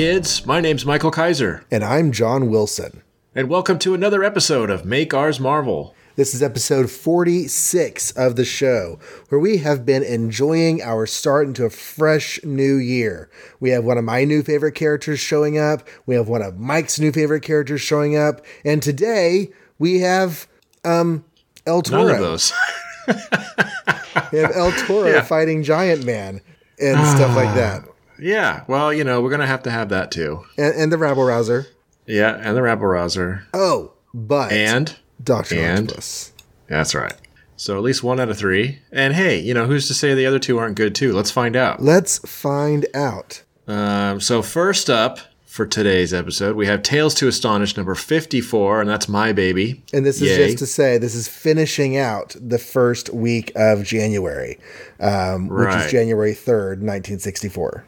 kids. My name's Michael Kaiser, And I'm John Wilson. and welcome to another episode of Make Ours Marvel. This is episode 46 of the show, where we have been enjoying our start into a fresh new year. We have one of my new favorite characters showing up, we have one of Mike's new favorite characters showing up, and today we have um El Toro. None of those. We have El Toro Yeah. fighting Giant Man and stuff like that. Yeah, well, you know, we're going to have to have that too. And, and the rabble rouser. Yeah, and the Rabble Rouser. Oh, but And Dr. and- Octopus. that's right. So at least one out of three. And hey, you know, who's to say the other two aren't good too? Let's find out. Let's find out. Um, so first up for today's episode, we have Tales to Astonish number 54, and that's my baby. And this is Yay. just to say, this is finishing out the first week of January, um, which Right. is January 3rd, 1964.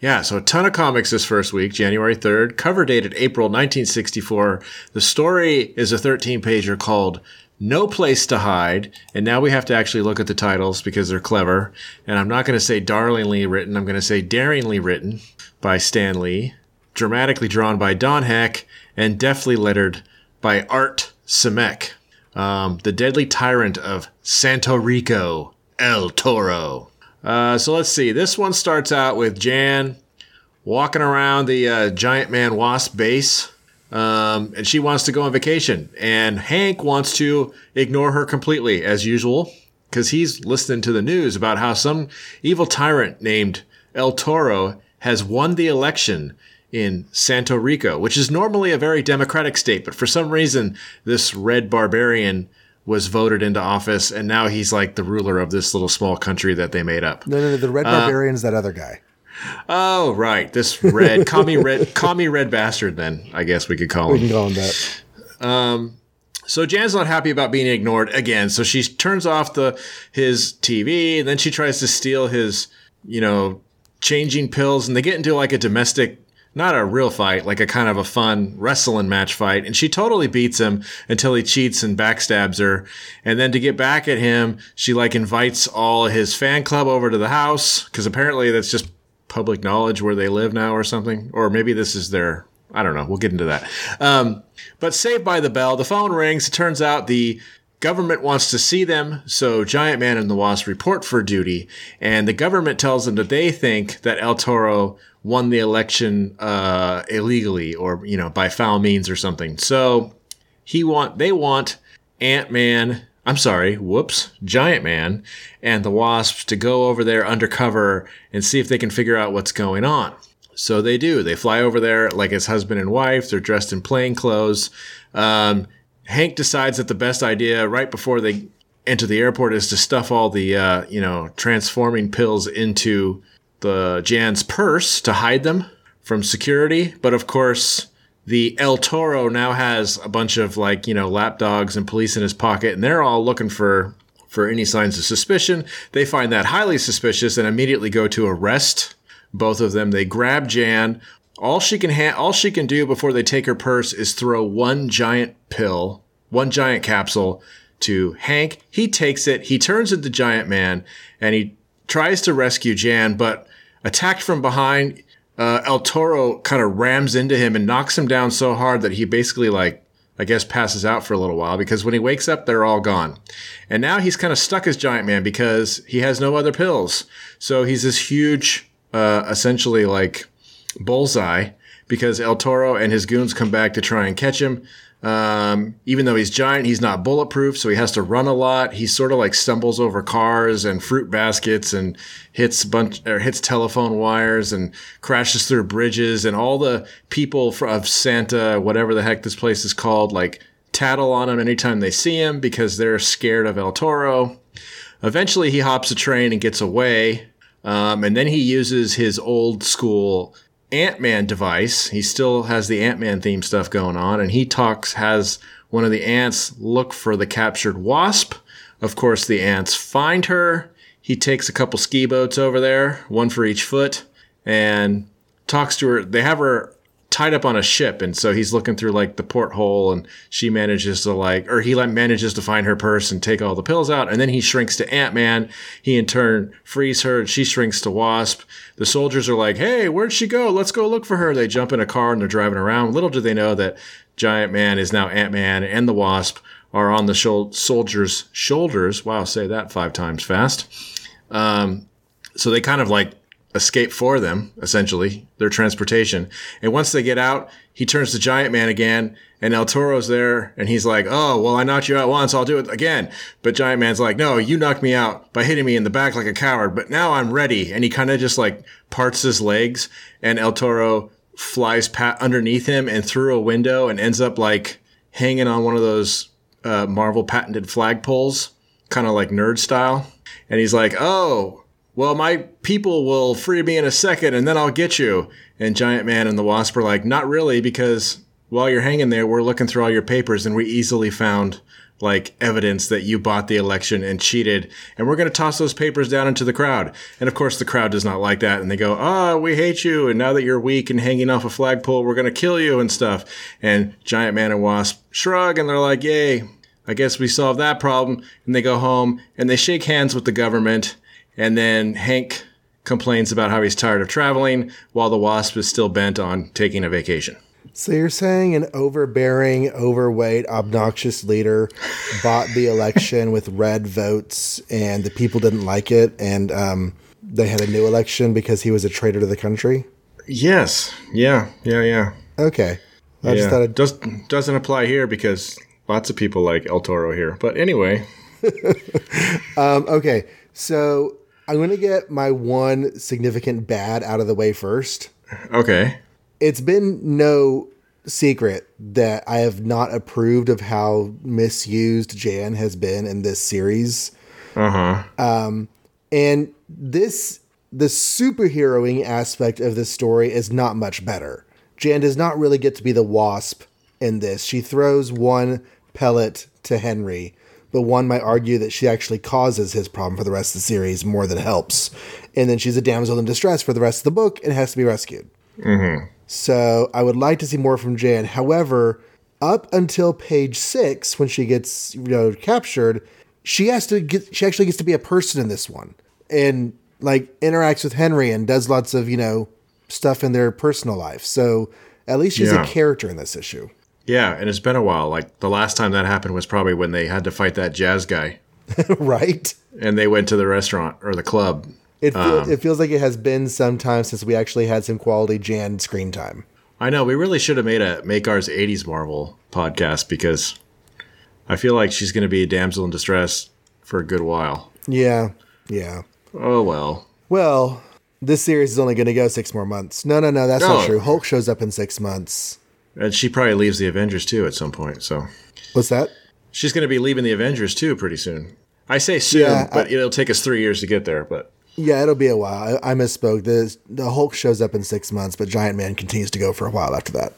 Yeah, so a ton of comics this first week, January 3rd, cover dated April 1964. The story is a 13 pager called No Place to Hide. And now we have to actually look at the titles because they're clever. And I'm not going to say darlingly written, I'm going to say daringly written by Stan Lee, dramatically drawn by Don Heck, and deftly lettered by Art Simek, um, the deadly tyrant of Santo Rico, El Toro. Uh, so let's see. This one starts out with Jan walking around the uh, Giant Man Wasp base, um, and she wants to go on vacation. And Hank wants to ignore her completely, as usual, because he's listening to the news about how some evil tyrant named El Toro has won the election in Santo Rico, which is normally a very democratic state, but for some reason, this red barbarian was voted into office, and now he's like the ruler of this little small country that they made up. No, no, no. The Red Uh, Barbarian's that other guy. Oh, right. This red, commie red, commie red bastard. Then I guess we could call him. We can call him that. So Jan's not happy about being ignored again. So she turns off the his TV, and then she tries to steal his, you know, changing pills, and they get into like a domestic. Not a real fight, like a kind of a fun wrestling match fight. And she totally beats him until he cheats and backstabs her. And then to get back at him, she like invites all his fan club over to the house. Cause apparently that's just public knowledge where they live now or something. Or maybe this is their, I don't know. We'll get into that. Um, but saved by the bell, the phone rings. It turns out the government wants to see them. So Giant Man and the Wasp report for duty. And the government tells them that they think that El Toro won the election, uh, illegally or, you know, by foul means or something. So he want, they want Ant-Man, I'm sorry, whoops, Giant Man and the Wasps to go over there undercover and see if they can figure out what's going on. So they do. They fly over there like his husband and wife. They're dressed in plain clothes. Um, Hank decides that the best idea right before they enter the airport is to stuff all the, uh, you know, transforming pills into the Jan's purse to hide them from security. But of course, the El Toro now has a bunch of like, you know, lapdogs and police in his pocket, and they're all looking for for any signs of suspicion. They find that highly suspicious and immediately go to arrest both of them. They grab Jan. All she can ha- all she can do before they take her purse is throw one giant pill, one giant capsule to Hank. He takes it. He turns into Giant Man and he tries to rescue Jan, but attacked from behind, uh, El Toro kind of rams into him and knocks him down so hard that he basically like I guess passes out for a little while because when he wakes up, they're all gone. And now he's kind of stuck as Giant Man because he has no other pills. So he's this huge, uh, essentially like bullseye because El Toro and his goons come back to try and catch him. Um, even though he's giant, he's not bulletproof, so he has to run a lot. He sort of like stumbles over cars and fruit baskets and hits bunch or hits telephone wires and crashes through bridges. And all the people of Santa, whatever the heck this place is called, like tattle on him anytime they see him because they're scared of El Toro. Eventually, he hops a train and gets away. Um, and then he uses his old school Ant Man device. He still has the Ant Man theme stuff going on, and he talks, has one of the ants look for the captured wasp. Of course, the ants find her. He takes a couple ski boats over there, one for each foot, and talks to her. They have her tied up on a ship, and so he's looking through like the porthole, and she manages to like, or he like manages to find her purse and take all the pills out, and then he shrinks to Ant Man. He in turn frees her, and she shrinks to Wasp. The soldiers are like, "Hey, where'd she go? Let's go look for her." They jump in a car and they're driving around. Little do they know that Giant Man is now Ant Man, and the Wasp are on the shol- soldiers' shoulders. Wow, say that five times fast. Um, so they kind of like escape for them, essentially, their transportation. And once they get out, he turns to Giant Man again, and El Toro's there, and he's like, Oh, well, I knocked you out once, I'll do it again. But Giant Man's like, No, you knocked me out by hitting me in the back like a coward, but now I'm ready. And he kind of just like parts his legs, and El Toro flies pat underneath him and through a window and ends up like hanging on one of those uh, Marvel patented flagpoles, kind of like nerd style. And he's like, Oh, well, my people will free me in a second and then I'll get you. And Giant Man and the Wasp are like, not really, because while you're hanging there, we're looking through all your papers and we easily found like evidence that you bought the election and cheated. And we're going to toss those papers down into the crowd. And of course, the crowd does not like that. And they go, ah, oh, we hate you. And now that you're weak and hanging off a flagpole, we're going to kill you and stuff. And Giant Man and Wasp shrug and they're like, yay. I guess we solved that problem. And they go home and they shake hands with the government and then Hank complains about how he's tired of traveling while the Wasp is still bent on taking a vacation. So you're saying an overbearing, overweight, obnoxious leader bought the election with red votes, and the people didn't like it, and um, they had a new election because he was a traitor to the country. Yes. Yeah. Yeah. Yeah. Okay. I yeah. just thought it Does, doesn't apply here because lots of people like El Toro here. But anyway. um, okay. So I'm going to get my one significant bad out of the way first. Okay. It's been no secret that I have not approved of how misused Jan has been in this series. Uh huh. Um, and this, the superheroing aspect of this story is not much better. Jan does not really get to be the wasp in this. She throws one pellet to Henry but one might argue that she actually causes his problem for the rest of the series more than helps. And then she's a damsel in distress for the rest of the book and has to be rescued. Mm-hmm. So I would like to see more from Jan. However, up until page six, when she gets you know captured, she has to get. She actually gets to be a person in this one, and like interacts with Henry and does lots of you know stuff in their personal life. So at least she's yeah. a character in this issue. Yeah, and it's been a while. Like the last time that happened was probably when they had to fight that jazz guy. right. And they went to the restaurant or the club. It, feel, um, it feels like it has been some time since we actually had some quality Jan screen time. I know. We really should have made a Make Ours 80s Marvel podcast because I feel like she's going to be a damsel in distress for a good while. Yeah. Yeah. Oh, well. Well, this series is only going to go six more months. No, no, no. That's oh. not true. Hulk shows up in six months. And she probably leaves the Avengers too at some point. So what's that? She's going to be leaving the Avengers too pretty soon. I say soon, yeah, but I, it'll take us three years to get there. But yeah, it'll be a while. I, I misspoke. The the Hulk shows up in six months, but Giant Man continues to go for a while after that.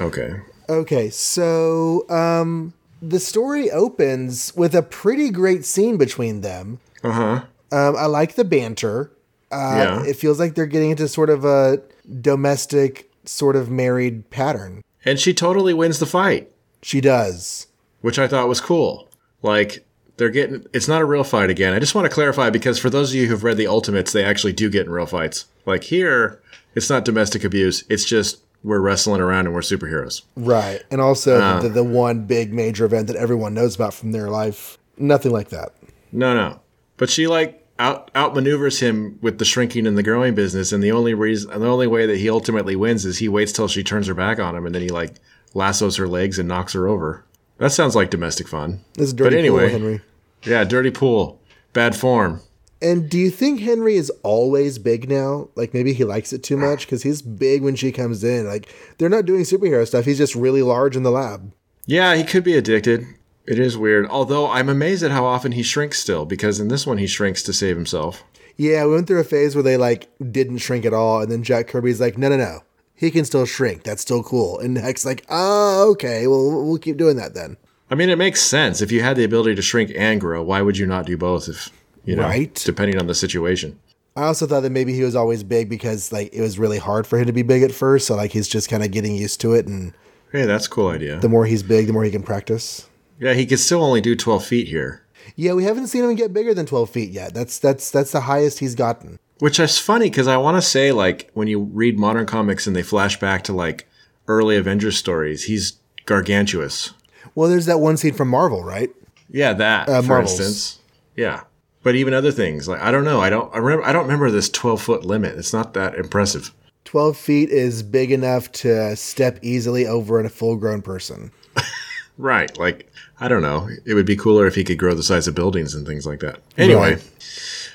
Okay. Okay, so um, the story opens with a pretty great scene between them. Uh huh. Um, I like the banter. Uh, yeah. It feels like they're getting into sort of a domestic sort of married pattern. And she totally wins the fight. She does. Which I thought was cool. Like, they're getting it's not a real fight again. I just want to clarify because for those of you who've read the Ultimates, they actually do get in real fights. Like here, it's not domestic abuse. It's just we're wrestling around and we're superheroes. Right. And also uh, the, the one big major event that everyone knows about from their life. Nothing like that. No, no. But she like out outmaneuvers him with the shrinking and the growing business, and the only reason, the only way that he ultimately wins is he waits till she turns her back on him, and then he like lassos her legs and knocks her over. That sounds like domestic fun. This dirty but anyway, pool, Henry. Yeah, dirty pool, bad form. And do you think Henry is always big now? Like maybe he likes it too much because he's big when she comes in. Like they're not doing superhero stuff. He's just really large in the lab. Yeah, he could be addicted. It is weird. Although I'm amazed at how often he shrinks still, because in this one he shrinks to save himself. Yeah, we went through a phase where they like didn't shrink at all, and then Jack Kirby's like, no, no, no, he can still shrink. That's still cool. And Heck's like, oh, okay, well, we'll keep doing that then. I mean, it makes sense. If you had the ability to shrink and grow, why would you not do both? If you know, right? Depending on the situation. I also thought that maybe he was always big because like it was really hard for him to be big at first. So like he's just kind of getting used to it, and Hey, that's a cool idea. the more he's big, the more he can practice. Yeah, he could still only do 12 feet here. Yeah, we haven't seen him get bigger than twelve feet yet. That's that's that's the highest he's gotten. Which is funny because I want to say, like, when you read modern comics and they flash back to like early Avengers stories, he's gargantuous. Well, there's that one scene from Marvel, right? Yeah, that Uh, for Marvels. instance. Yeah, but even other things like I don't know. I don't. I remember. I don't remember this twelve foot limit. It's not that impressive. 12 feet is big enough to step easily over a full grown person. Right. Like I don't know. It would be cooler if he could grow the size of buildings and things like that. Anyway, Right.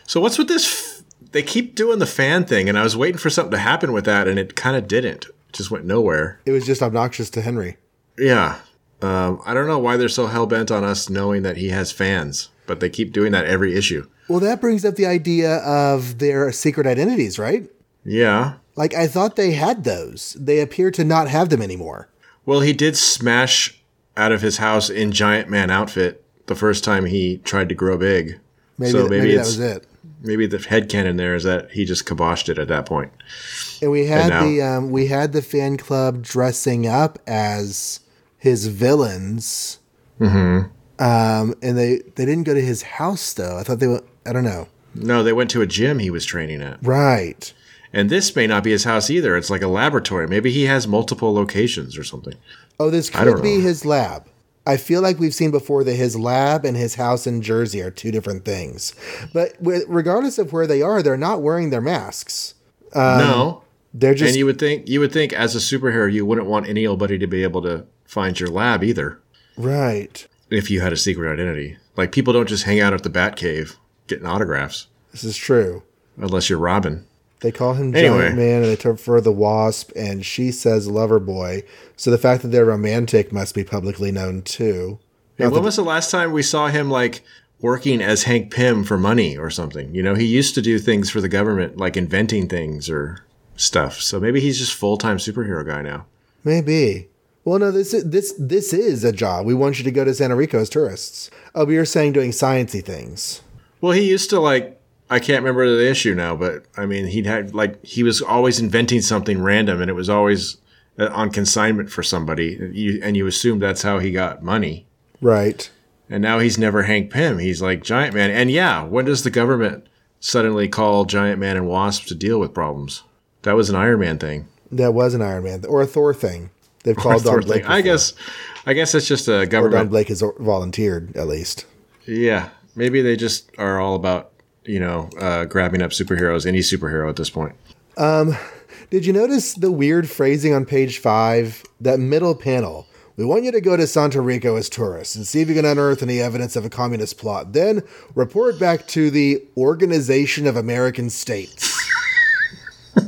so what's with this? F- they keep doing the fan thing, and I was waiting for something to happen with that, and it kind of didn't. It just went nowhere. It was just obnoxious to Henry. Yeah. Um, I don't know why they're so hell bent on us knowing that he has fans, but they keep doing that every issue. Well, that brings up the idea of their secret identities, right? Yeah. Like, I thought they had those. They appear to not have them anymore. Well, he did smash out of his house in giant man outfit the first time he tried to grow big. Maybe, so maybe, maybe that was it. maybe the head headcanon there is that he just kiboshed it at that point. And we had now- the um, we had the fan club dressing up as his villains. Mm-hmm. Um, and they they didn't go to his house though. I thought they went. I don't know. No, they went to a gym he was training at. Right. And this may not be his house either. It's like a laboratory. Maybe he has multiple locations or something. Oh, this could be know. his lab. I feel like we've seen before that his lab and his house in Jersey are two different things. But regardless of where they are, they're not wearing their masks. Um, no. They're just and you would think you would think as a superhero you wouldn't want anybody to be able to find your lab either right. if you had a secret identity. Like people don't just hang out at the Batcave getting autographs This is true. unless you're Robin. They call him Anyway. Giant Man and they prefer the Wasp, and she says Lover Boy. So the fact that they're romantic must be publicly known too. And when was the last time we saw him like working as Hank Pym for money or something? You know, he used to do things for the government, like inventing things or stuff. So maybe he's just full time superhero guy now. Maybe. Well, no, this is this this is a job. We want you to go to Santa Rico as tourists. Oh, but you're saying doing sciencey things. Well, he used to like I can't remember the issue now, but I mean, he'd had like he was always inventing something random, and it was always uh, on consignment for somebody, you, and you assumed that's how he got money. Right. And now he's never Hank Pym. He's like Giant Man. And yeah, when does the government suddenly call Giant Man and Wasp to deal with problems? That was an Iron Man thing. That was an Iron Man or a Thor thing. They've called Don Blake. I guess, I guess it's just a Or Don. Blake has volunteered at least. Yeah, maybe they just are all about you know uh, grabbing up superheroes, any superhero at this point. Did you notice the weird phrasing on page five? That middle panel. We want you to go to Santa Rico as tourists and see if you can unearth any evidence of a communist plot. Then report back to the Organization of American States.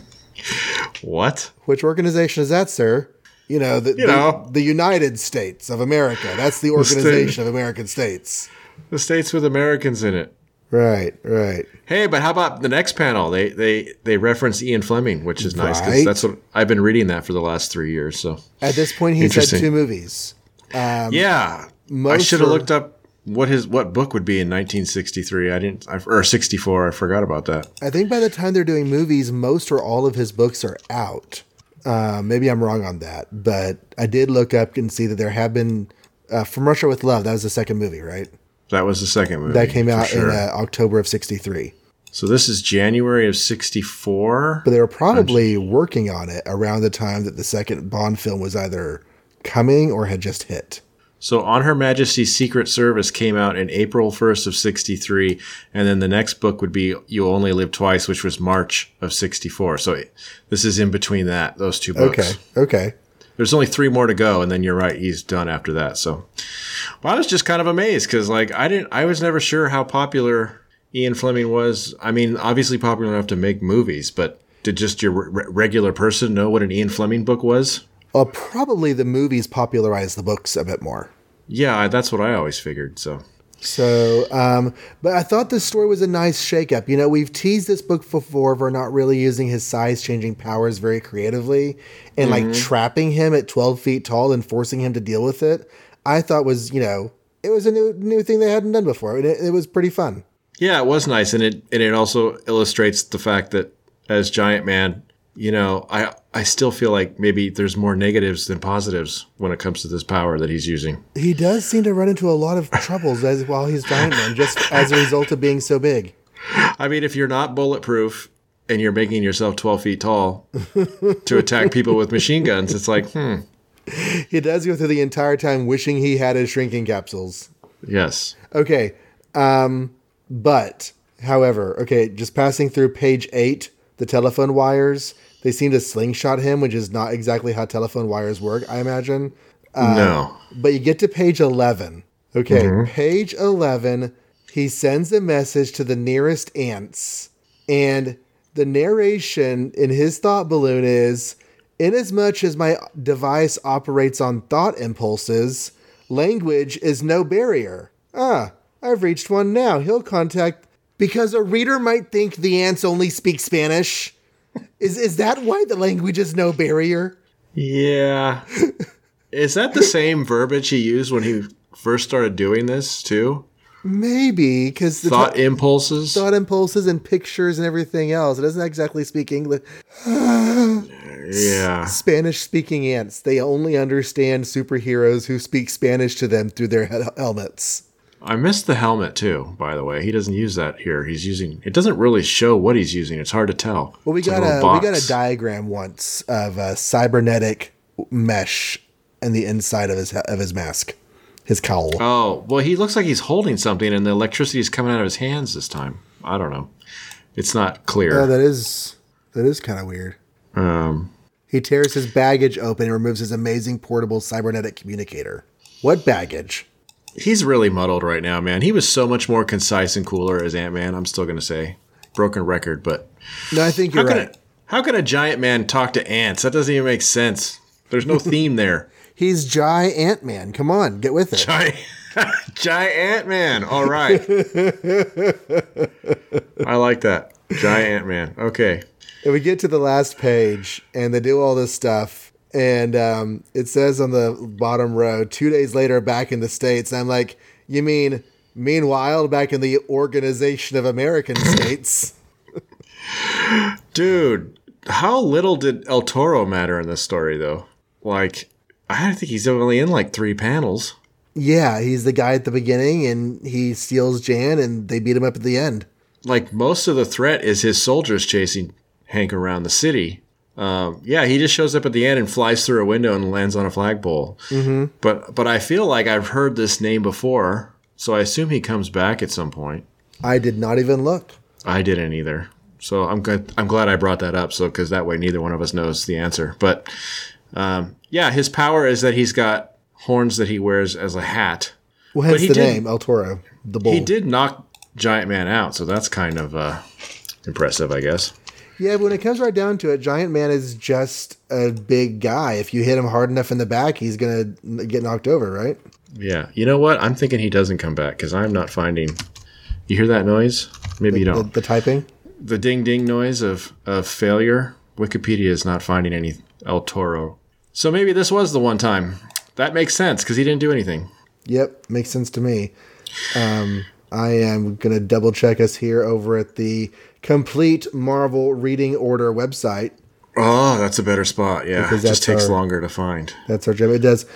What? Which organization is that, sir? You know, the, You the, know. the United States of America. That's the Organization of American States. The states with Americans in it. Right, right. Hey, but how about the next panel? They they they reference Ian Fleming, which is nice because Right. that's what I've been reading that for the last three years. So At this point, he's had two movies. yeah, I should have looked up what his what book would be in 1963. I didn't, I, or 64. I forgot about that. I think by the time they're doing movies, most or all of his books are out. Uh, maybe I'm wrong on that, but I did look up and see that there have been uh, From Russia with Love. That was the second movie, right? That was the second movie That came out sure. in uh, October of '63. so this is January of 64. But they were probably working on it around the time that the second Bond film was either coming or had just hit. So On Her Majesty's Secret Service came out in April 1st of 63 and then the next book would be You Only Live Twice which was March of 64. So this is in between that those two books. Okay, okay. There's only 3 more to go and then you're right he's done after that. So well, I was just kind of amazed cuz like I didn't I was never sure how popular Ian Fleming was. I mean, obviously popular enough to make movies, but did just your re- regular person know what an Ian Fleming book was? Well, probably the movies popularized the books a bit more. Yeah, that's what I always figured. So So, um, but I thought this story was a nice shakeup. You know, we've teased this book before for not really using his size changing powers very creatively and like trapping him at 12 feet tall and forcing him to deal with it. I thought was, you know, it was a new new thing they hadn't done before. It, it was pretty fun. Yeah, it was nice, and it and it also illustrates the fact that as Giant Man, you know, I I still feel like maybe there's more negatives than positives when it comes to this power that he's using. He does seem to run into a lot of troubles as while he's Giant Man, just as a result of being so big. I mean, if you're not bulletproof and you're making yourself 12 feet tall to attack people with machine guns, it's like, hmm, He does go through the entire time wishing he had his shrinking capsules. yes. Okay. Um, but, however, okay, just passing through page eight, the telephone wires, they seem to slingshot him, which is not exactly how telephone wires work, I imagine. no. But you get to page 11. Okay, page 11, he sends a message to the nearest ants. And the narration in his thought balloon is Inasmuch as my device operates on thought impulses, language is no barrier. Ah, I've reached one now. He'll contact. Because a reader might think the ants only speak Spanish. Is, is that why the language is no barrier? Yeah. Is that the same verbiage he used when he first started doing this, too? Maybe, because the Thought impulses? thought impulses and pictures and everything else. It doesn't exactly speak English. yeah. Spanish speaking ants. They only understand superheroes who speak Spanish to them through their hel- helmets. I missed the helmet, too, by the way. He doesn't use that here. He's using, it doesn't really show what he's using. It's hard to tell. Well, we It's got little a we got a diagram once of a cybernetic mesh in the inside of his of his mask, his cowl. Oh, well, he looks like he's holding something and the electricity is coming out of his hands this time. I don't know. It's not clear. Oh, that is that is kind of weird. um, He tears his baggage open and removes his amazing portable cybernetic communicator. What baggage? He's really muddled right now, man. He was so much more concise and cooler as Ant Man. I'm still going to say. Broken record, but No, I think how you're can, right. a, how can a giant man talk to ants? That doesn't even make sense. There's no theme there. He's Jai Ant Man. Come on, get with it. Giant, giant Ant Man. All right. I like that. Giant Ant Man. Okay. And we get to the last page, and they do all this stuff, and um, it says on the bottom row, two days later, back in the states. And I'm like, you mean meanwhile, back in the Organization of American States? Dude, how little did El Toro matter in this story, though? Like, I think he's only in like three panels. yeah, he's the guy at the beginning, and he steals Jan, and they beat him up at the end. Like, most of the threat is his soldiers chasing Hank around the city. Um, yeah, he just shows up at the end and flies through a window and lands on a flagpole. Mm-hmm. But but I feel like I've heard this name before, so I assume he comes back at some point. I did not even look. I didn't either. So I'm good. I'm glad I brought that up. So because that way neither one of us knows the answer. But um, yeah, his power is that he's got horns that he wears as a hat. Well, hence he the did- name El Toro, the bull. He did knock Giant Man out, so that's kind of uh, impressive, I guess. Yeah, but when it comes right down to it, Giant Man is just a big guy. If you hit him hard enough in the back, he's gonna get knocked over, right? Yeah. You know what? I'm thinking he doesn't come back because I'm not finding. You hear that noise? Maybe you don't. the typing. The ding ding noise of, of failure. Wikipedia is not finding any El Toro. So maybe this was the one time. That makes sense because he didn't do anything. Yep, makes sense to me. Um, I am going to double check us here over at the Complete Marvel Reading Order website. Oh, that's a better spot. Yeah. Because it just takes our- longer to find. That's our job. It does.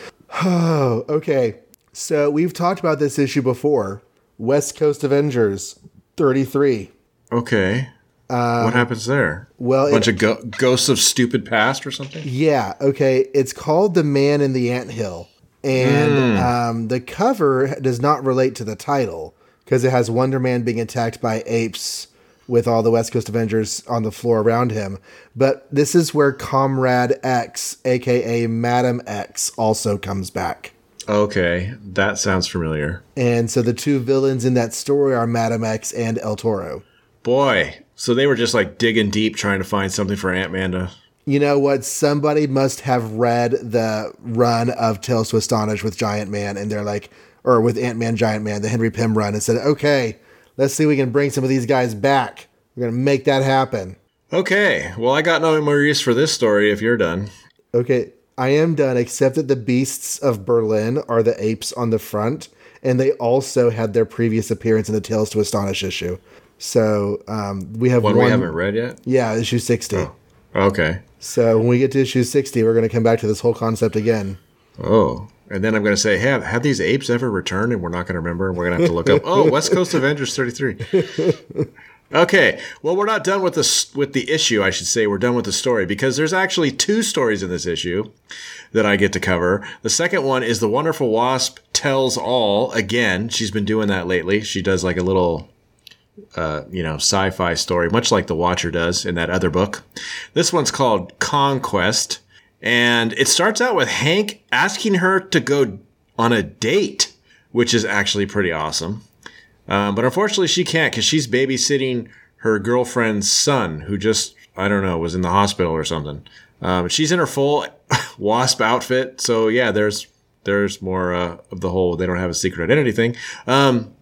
Oh, okay. So we've talked about this issue before. West Coast Avengers 33. Okay. what happens there? Uh, well, a it- bunch of go- ghosts of stupid past or something? Yeah, okay. It's called The Man in the Ant Hill, And um, the cover does not relate to the title because it has Wonder Man being attacked by apes with all the West Coast Avengers on the floor around him. But this is where Comrade X, aka Madam X, also comes back. Okay. That sounds familiar. And so the two villains in that story are Madam X and El Toro. Boy. So they were just like digging deep trying to find something for Ant Man to. You know what? Somebody must have read the run of Tales to Astonish with Giant Man, and they're like, or with Ant Man, Giant Man, the Henry Pym run, and said, okay, let's see if we can bring some of these guys back. We're going to make that happen. Okay. Well, I got no more use for this story if you're done. Okay, I am done, except that the beasts of Berlin are the apes on the front, and they also had their previous appearance in the Tales to Astonish issue. So um, we have One, one. we haven't read yet. yeah, issue sixty. Okay. So when we get to issue sixty, we're going to come back to this whole concept again. Oh. And then I'm going to say, have have these apes ever returned? And we're not going to remember. And we're going to have to look up. Oh, West Coast Avengers 33. Okay. Well, we're not done with the s- with the issue. I should say we're done with the story because there's actually two stories in this issue that I get to cover. The second one is the Wonderful Wasp tells all again. She's been doing that lately. She does like a little uh, you know, sci-fi story, much like The Watcher does in that other book. This one's called Conquest, and it starts out with Hank asking her to go on a date, which is actually pretty awesome. Um, but unfortunately, she can't because she's babysitting her girlfriend's son, who just I don't know was in the hospital or something. Um, she's in her full wasp outfit, so yeah, there's there's more uh, of the whole they don't have a secret identity thing. Um,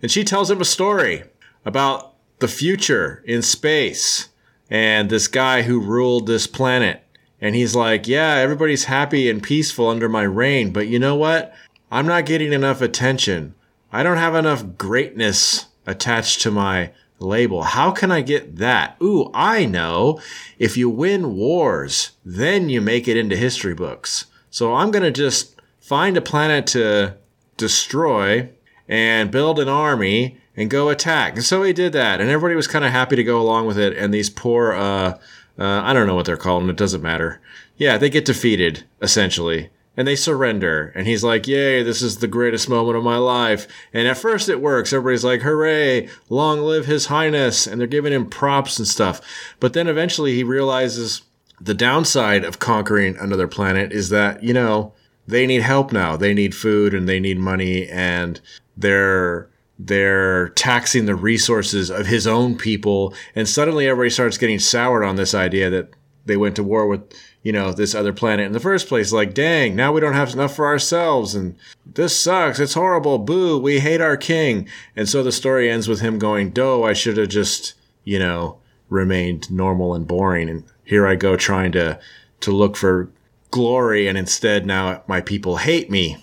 and she tells him a story about the future in space and this guy who ruled this planet. And he's like, Yeah, everybody's happy and peaceful under my reign, but you know what? I'm not getting enough attention. I don't have enough greatness attached to my label. How can I get that? Ooh, I know. If you win wars, then you make it into history books. So I'm going to just find a planet to destroy and build an army and go attack. And so he did that, and everybody was kind of happy to go along with it. And these poor, uh, uh, I don't know what they're called, and it doesn't matter. Yeah, they get defeated essentially, and they surrender. And he's like, "Yay, this is the greatest moment of my life." And at first it works. Everybody's like, "Hooray! Long live His Highness!" And they're giving him props and stuff. But then eventually he realizes the downside of conquering another planet is that you know they need help now. They need food and they need money, and they're they're taxing the resources of his own people. And suddenly everybody starts getting soured on this idea that they went to war with you know this other planet in the first place. Like, dang, now we don't have enough for ourselves, and this sucks. It's horrible. Boo! We hate our king. And so the story ends with him going, "Doe, I should have just you know remained normal and boring." And here I go trying to to look for glory, and instead now my people hate me.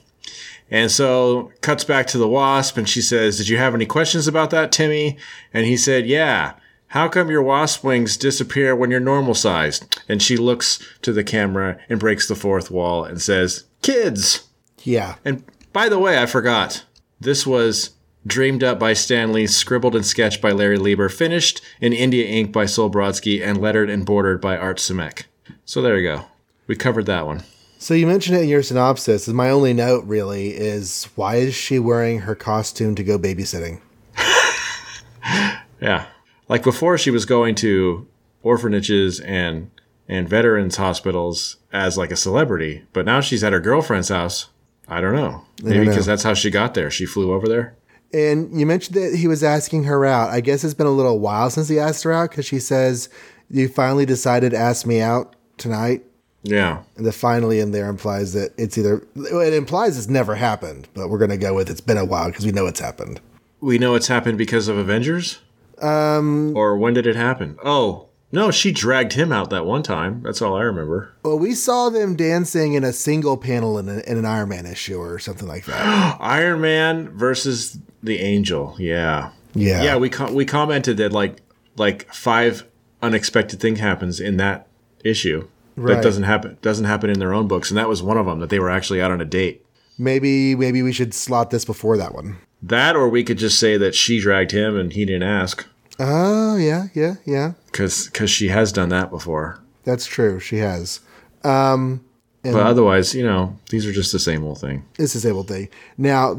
And so cuts back to the wasp, and she says, "Did you have any questions about that, Timmy?" And he said, "Yeah." How come your wasp wings disappear when you're normal sized? And she looks to the camera and breaks the fourth wall and says, "Kids." Yeah. And by the way, I forgot. This was dreamed up by Stan Lee, scribbled and sketched by Larry Lieber, finished in India ink by Sol Brodsky, and lettered and bordered by Art Simek. So there you go. We covered that one. So you mentioned it in your synopsis. and My only note really is why is she wearing her costume to go babysitting? Yeah. Like before she was going to orphanages and and veterans hospitals as like a celebrity, but now she's at her girlfriend's house. I don't know. Maybe because that's how she got there. She flew over there. And you mentioned that he was asking her out. I guess it's been a little while since he asked her out because she says, You finally decided to ask me out tonight. Yeah. And the finally in there implies that it's either, it implies it's never happened, but we're going to go with it's been a while because we know it's happened. We know it's happened because of Avengers? Um or when did it happen? Oh, no, she dragged him out that one time. That's all I remember. Well, we saw them dancing in a single panel in, a, in an Iron Man issue or something like that. Iron Man versus the Angel. Yeah. Yeah. Yeah, we com- we commented that like like five unexpected thing happens in that issue Right. that doesn't happen doesn't happen in their own books, and that was one of them that they were actually out on a date. Maybe, maybe we should slot this before that one. That, or we could just say that she dragged him and he didn't ask, Oh, yeah, yeah, yeah. because because she has done that before. That's true. She has. Um, but otherwise, you know, these are just the same old thing. It's the same old thing. Now,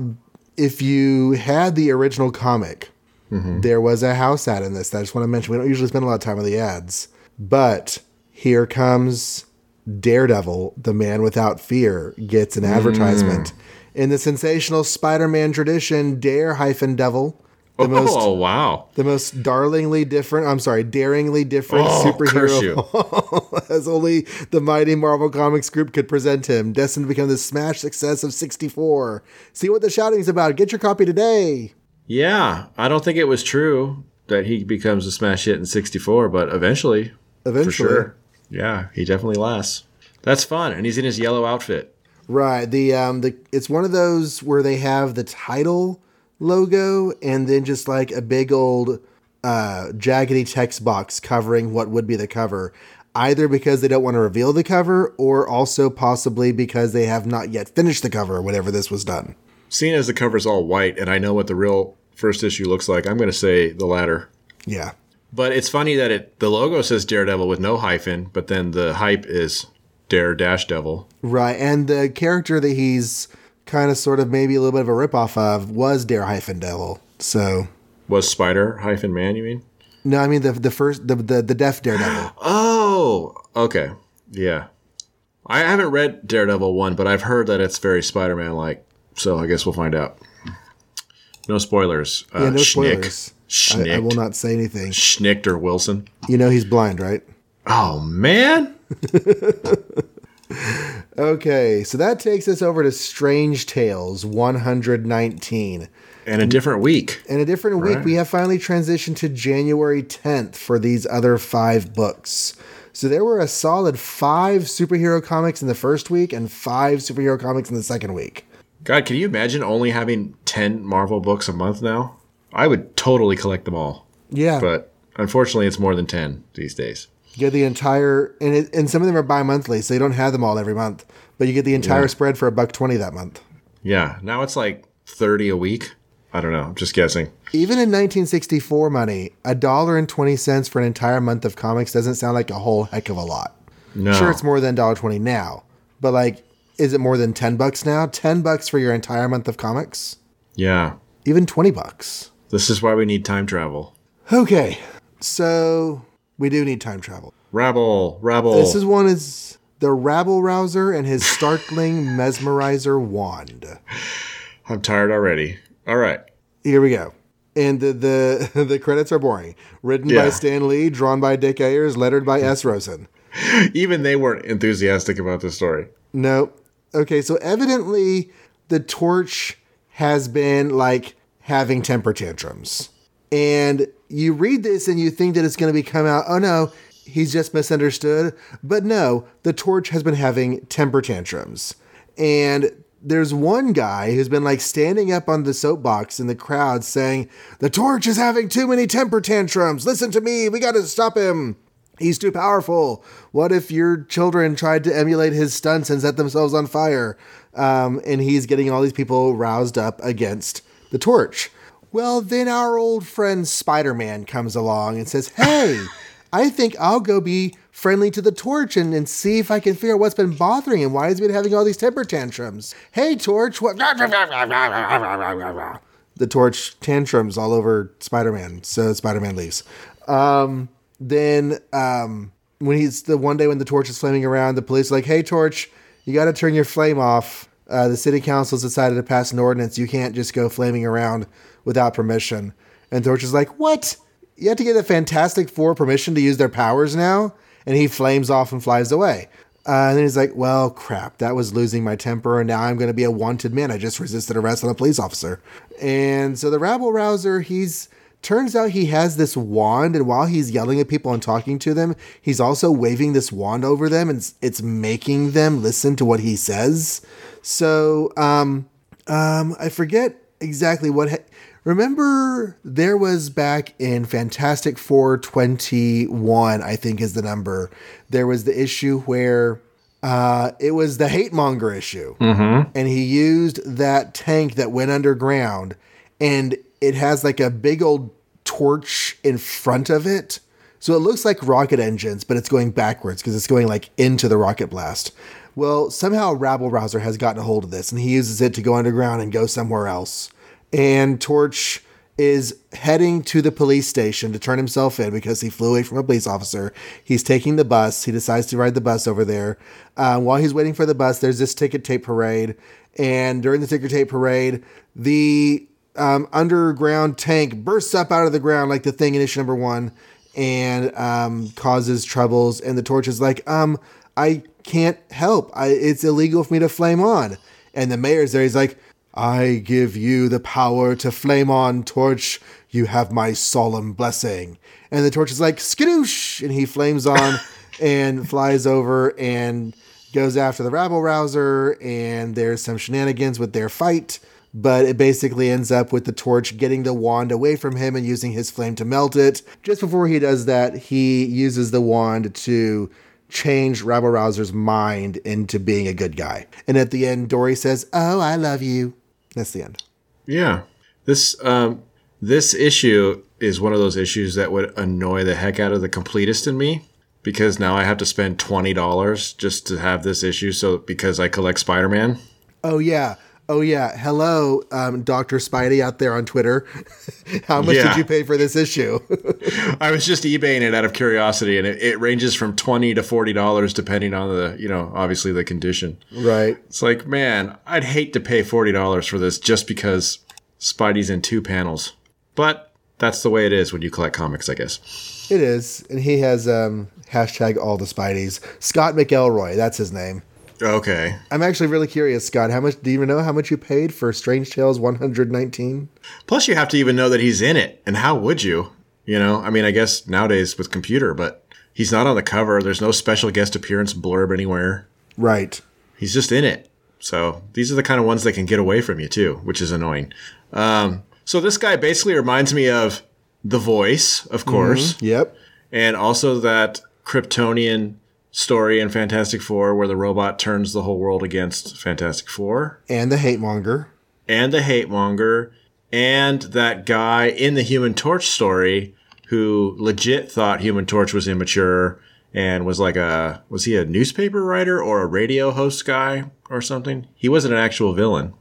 if you had the original comic, mm-hmm. there was a house ad in this that I just want to mention. We don't usually spend a lot of time on the ads, but here comes Daredevil, the man without fear, gets an advertisement. Mm. In the sensational Spider Man tradition, Dare hyphen Devil, the oh, most oh wow! the most darlingly different, I'm sorry, daringly different Oh, superhero as only the mighty Marvel Comics group could present him, destined to become the smash success of 64. See what the shouting's about. Get your copy today. Yeah, I don't think it was true that he becomes a smash hit in '64, but eventually, Eventually. for sure, yeah, he definitely lasts. That's fun, and he's in his yellow outfit. Right. The um the it's one of those where they have the title logo and then just like a big old uh jaggedy text box covering what would be the cover. Either because they don't want to reveal the cover or also possibly because they have not yet finished the cover whenever this was done. Seeing as the cover's all white and I know what the real first issue looks like, I'm going to say the latter. Yeah. But it's funny that it the logo says Daredevil with no hyphen, but then the hype is Dare Dash Devil. Right. And the character that he's kind of sort of maybe a little bit of a ripoff of was Dare hyphen Devil. So Was Spider hyphen Man, you mean? no, I mean the the first the the, the deaf Daredevil. Oh, okay. Yeah. I haven't read Daredevil 1, but I've heard that it's very Spider Man like. So I guess we'll find out. No spoilers. Uh, Yeah, no Schnick. spoilers. I, I will not say anything. Schnicked or Wilson. You know he's blind, right? Oh, man. Okay, so that takes us over to Strange Tales 119. And a different week. In a different week, Right. we have finally transitioned to January 10th for these other five books. So there were a solid five superhero comics in the first week and five superhero comics in the second week. God, can you imagine only having 10 Marvel books a month now? I would totally collect them all. Yeah, But unfortunately, it's more than 10 these days. you get the entire, and it, and some of them are bi-monthly, so you don't have them all every month. But you get the entire Yeah. spread for a buck twenty that month. Yeah. Now it's like 30 a week. I don't know. I'm just guessing. Even in 1964 money, a dollar and twenty cents for an entire month of comics doesn't sound like a whole heck of a lot. No. Sure, it's more than $1.20 now, but like, is it more than 10 bucks now? 10 bucks for your entire month of comics? Yeah. Even 20 bucks. This is why we need time travel. Okay, so we do need time travel. Rabble, rabble. This is one is the rabble rouser and his startling mesmerizer wand. I'm tired already. All right. Here we go. And the the, the credits are boring. Written by Stan Lee, drawn by Dick Ayers, lettered by S. Rosen. Even they weren't enthusiastic about this story. No. Okay, so evidently the torch has been like having temper tantrums. And you read this and you think that it's going to be come out, oh no, he's just misunderstood. But no, the torch has been having temper tantrums. And there's one guy who's been like standing up on the soapbox in the crowd saying, The torch is having too many temper tantrums. Listen to me. We got to stop him. He's too powerful. What if your children tried to emulate his stunts and set themselves on fire? Um, and he's getting all these people roused up against the torch. Well, then our old friend Spider Man comes along and says, Hey, I think I'll go be friendly to the torch and, and see if I can figure out what's been bothering him. Why has he been having all these temper tantrums? Hey, torch, what? The torch tantrums all over Spider Man. So Spider Man leaves. Um, then um, when he's the one day when the torch is flaming around, the police are like, "Hey, torch, you got to turn your flame off." Uh, the city council's decided to pass an ordinance. You can't just go flaming around without permission. And Torch is like, "What? You have to get a Fantastic Four permission to use their powers now?" And he flames off and flies away. Uh, and then he's like, "Well, crap, that was losing my temper, and now I'm going to be a wanted man. I just resisted arrest on a police officer." And so the rabble rouser, he's turns out he has this wand, and while he's yelling at people and talking to them, he's also waving this wand over them, and it's, it's making them listen to what he says. So, um, um, I forget exactly what. Ha- Remember, there was back in Fantastic Four 21, I think is the number. There was the issue where uh, it was the hate monger issue. And he used that tank that went underground, and it has like a big old torch in front of it. So it looks like rocket engines, but it's going backwards because it's going like into the rocket blast. Well, somehow Rabble Rouser has gotten a hold of this and he uses it to go underground and go somewhere else. And Torch is heading to the police station to turn himself in because he flew away from a police officer. He's taking the bus. He decides to ride the bus over there. Uh, while he's waiting for the bus, there's this ticket tape parade. And during the ticker tape parade, the um, underground tank bursts up out of the ground like the thing in issue number one and um, causes troubles. And the torch is like, um, I can't help. I, it's illegal for me to flame on. And the mayor's there. He's like, I give you the power to flame on, torch. You have my solemn blessing. And the torch is like, skadoosh! And he flames on and flies over and goes after the rabble rouser, and there's some shenanigans with their fight. But it basically ends up with the torch getting the wand away from him and using his flame to melt it. Just before he does that, he uses the wand to change Rabble Rouser's mind into being a good guy. And at the end, Dorrie says, Oh, I love you. That's the end. Yeah. This um this issue is one of those issues that would annoy the heck out of the completist in me because now I have to spend twenty dollars just to have this issue. So because I collect Spider Man. Oh yeah. Oh yeah. Hello, um, Doctor Spidey out there on Twitter. How much Yeah. did you pay for this issue? I was just eBaying it out of curiosity, and it, it ranges from twenty to forty dollars depending on the you know obviously the condition. right. It's like man, I'd hate to pay forty dollars for this just because Spidey's in two panels, but that's the way it is when you collect comics, I guess. It is, and he has um, hashtag all the Spideys. Scott McElroy, that's his name. Okay. I'm actually really curious, Scott. How much do you even know how much you paid for Strange Tales 119? Plus, you have to even know that he's in it, and how would you? You know, I mean, I guess nowadays with computer, but he's not on the cover. There's no special guest appearance blurb anywhere. Right. He's just in it. So these are the kind of ones that can get away from you too, which is annoying. Um, so this guy basically reminds me of The Voice, of course, Yep. and also that Kryptonian story in Fantastic Four where the robot turns the whole world against Fantastic Four, And the hate monger. and the hate monger, and that guy in the Human Torch story who legit thought Human Torch was immature and was like a was he a newspaper writer or a radio host guy or something? He wasn't an actual villain.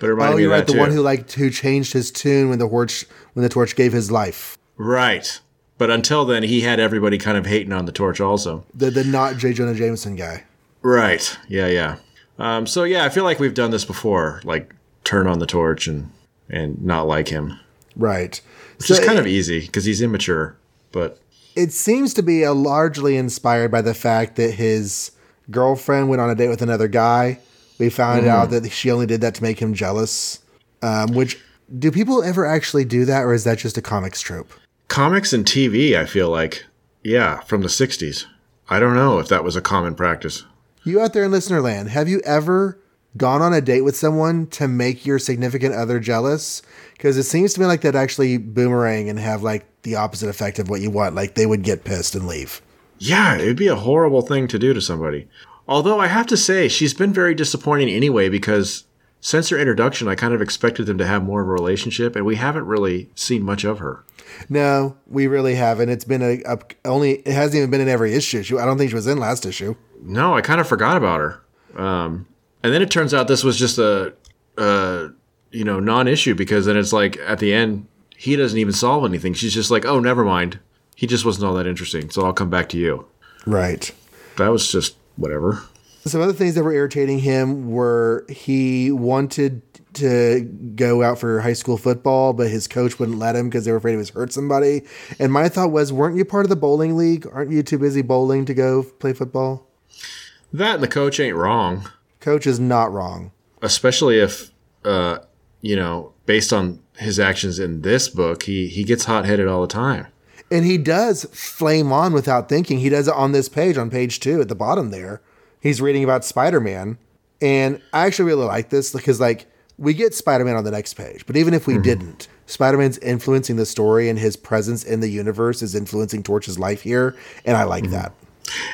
But it reminded Oh, me you're of right. The too. one who like who changed his tune when the torch when the torch gave his life. right. But until then, he had everybody kind of hating on the torch also. The the not J. Jonah Jameson guy. Right. Yeah, yeah. Um, so yeah, I feel like we've done this before, like turn on the torch and and not like him, Right. which is kind of easy because he's immature. But it seems to be a largely inspired by the fact that his girlfriend went on a date with another guy. We found Mm-hmm. out that she only did that to make him jealous. Um, which do people ever actually do that, or is that just a comics trope? Comics and TV, I feel like, yeah, from the '60s. I don't know if that was a common practice. You out there in listener land, have you ever gone on a date with someone to make your significant other jealous? Because it seems to me like that actually boomerang and have like the opposite effect of what you want. Like they would get pissed and leave. Yeah, it'd be a horrible thing to do to somebody. Although I have to say, she's been very disappointing anyway because since her introduction, I kind of expected them to have more of a relationship, and we haven't really seen much of her. No, we really haven't. It's been a, a only. It hasn't even been in every issue. I don't think she was in last issue. No, I kind of forgot about her. Um, and then it turns out this was just a, a you know, non-issue because then it's like at the end he doesn't even solve anything. She's just like, "Oh, never mind. He just wasn't all that interesting, so I'll come back to you." Right. That was just whatever. Some other things that were irritating him were he wanted to go out for high school football, but his coach wouldn't let him because they were afraid he was hurt somebody. And my thought was, weren't you part of the bowling league? Aren't you too busy bowling to go play football? That and the coach ain't wrong, Coach is not wrong. especially if uh, you know, based on his actions in this book, he he gets hot-headed all the time. And he does flame on without thinking. He does it on this page, on page two at the bottom there. He's reading about Spider Man. And I actually really like this because, like, we get Spider Man on the next page. But even if we didn't, Spider Man's influencing the story and his presence in the universe is influencing Torch's life here. And I like that.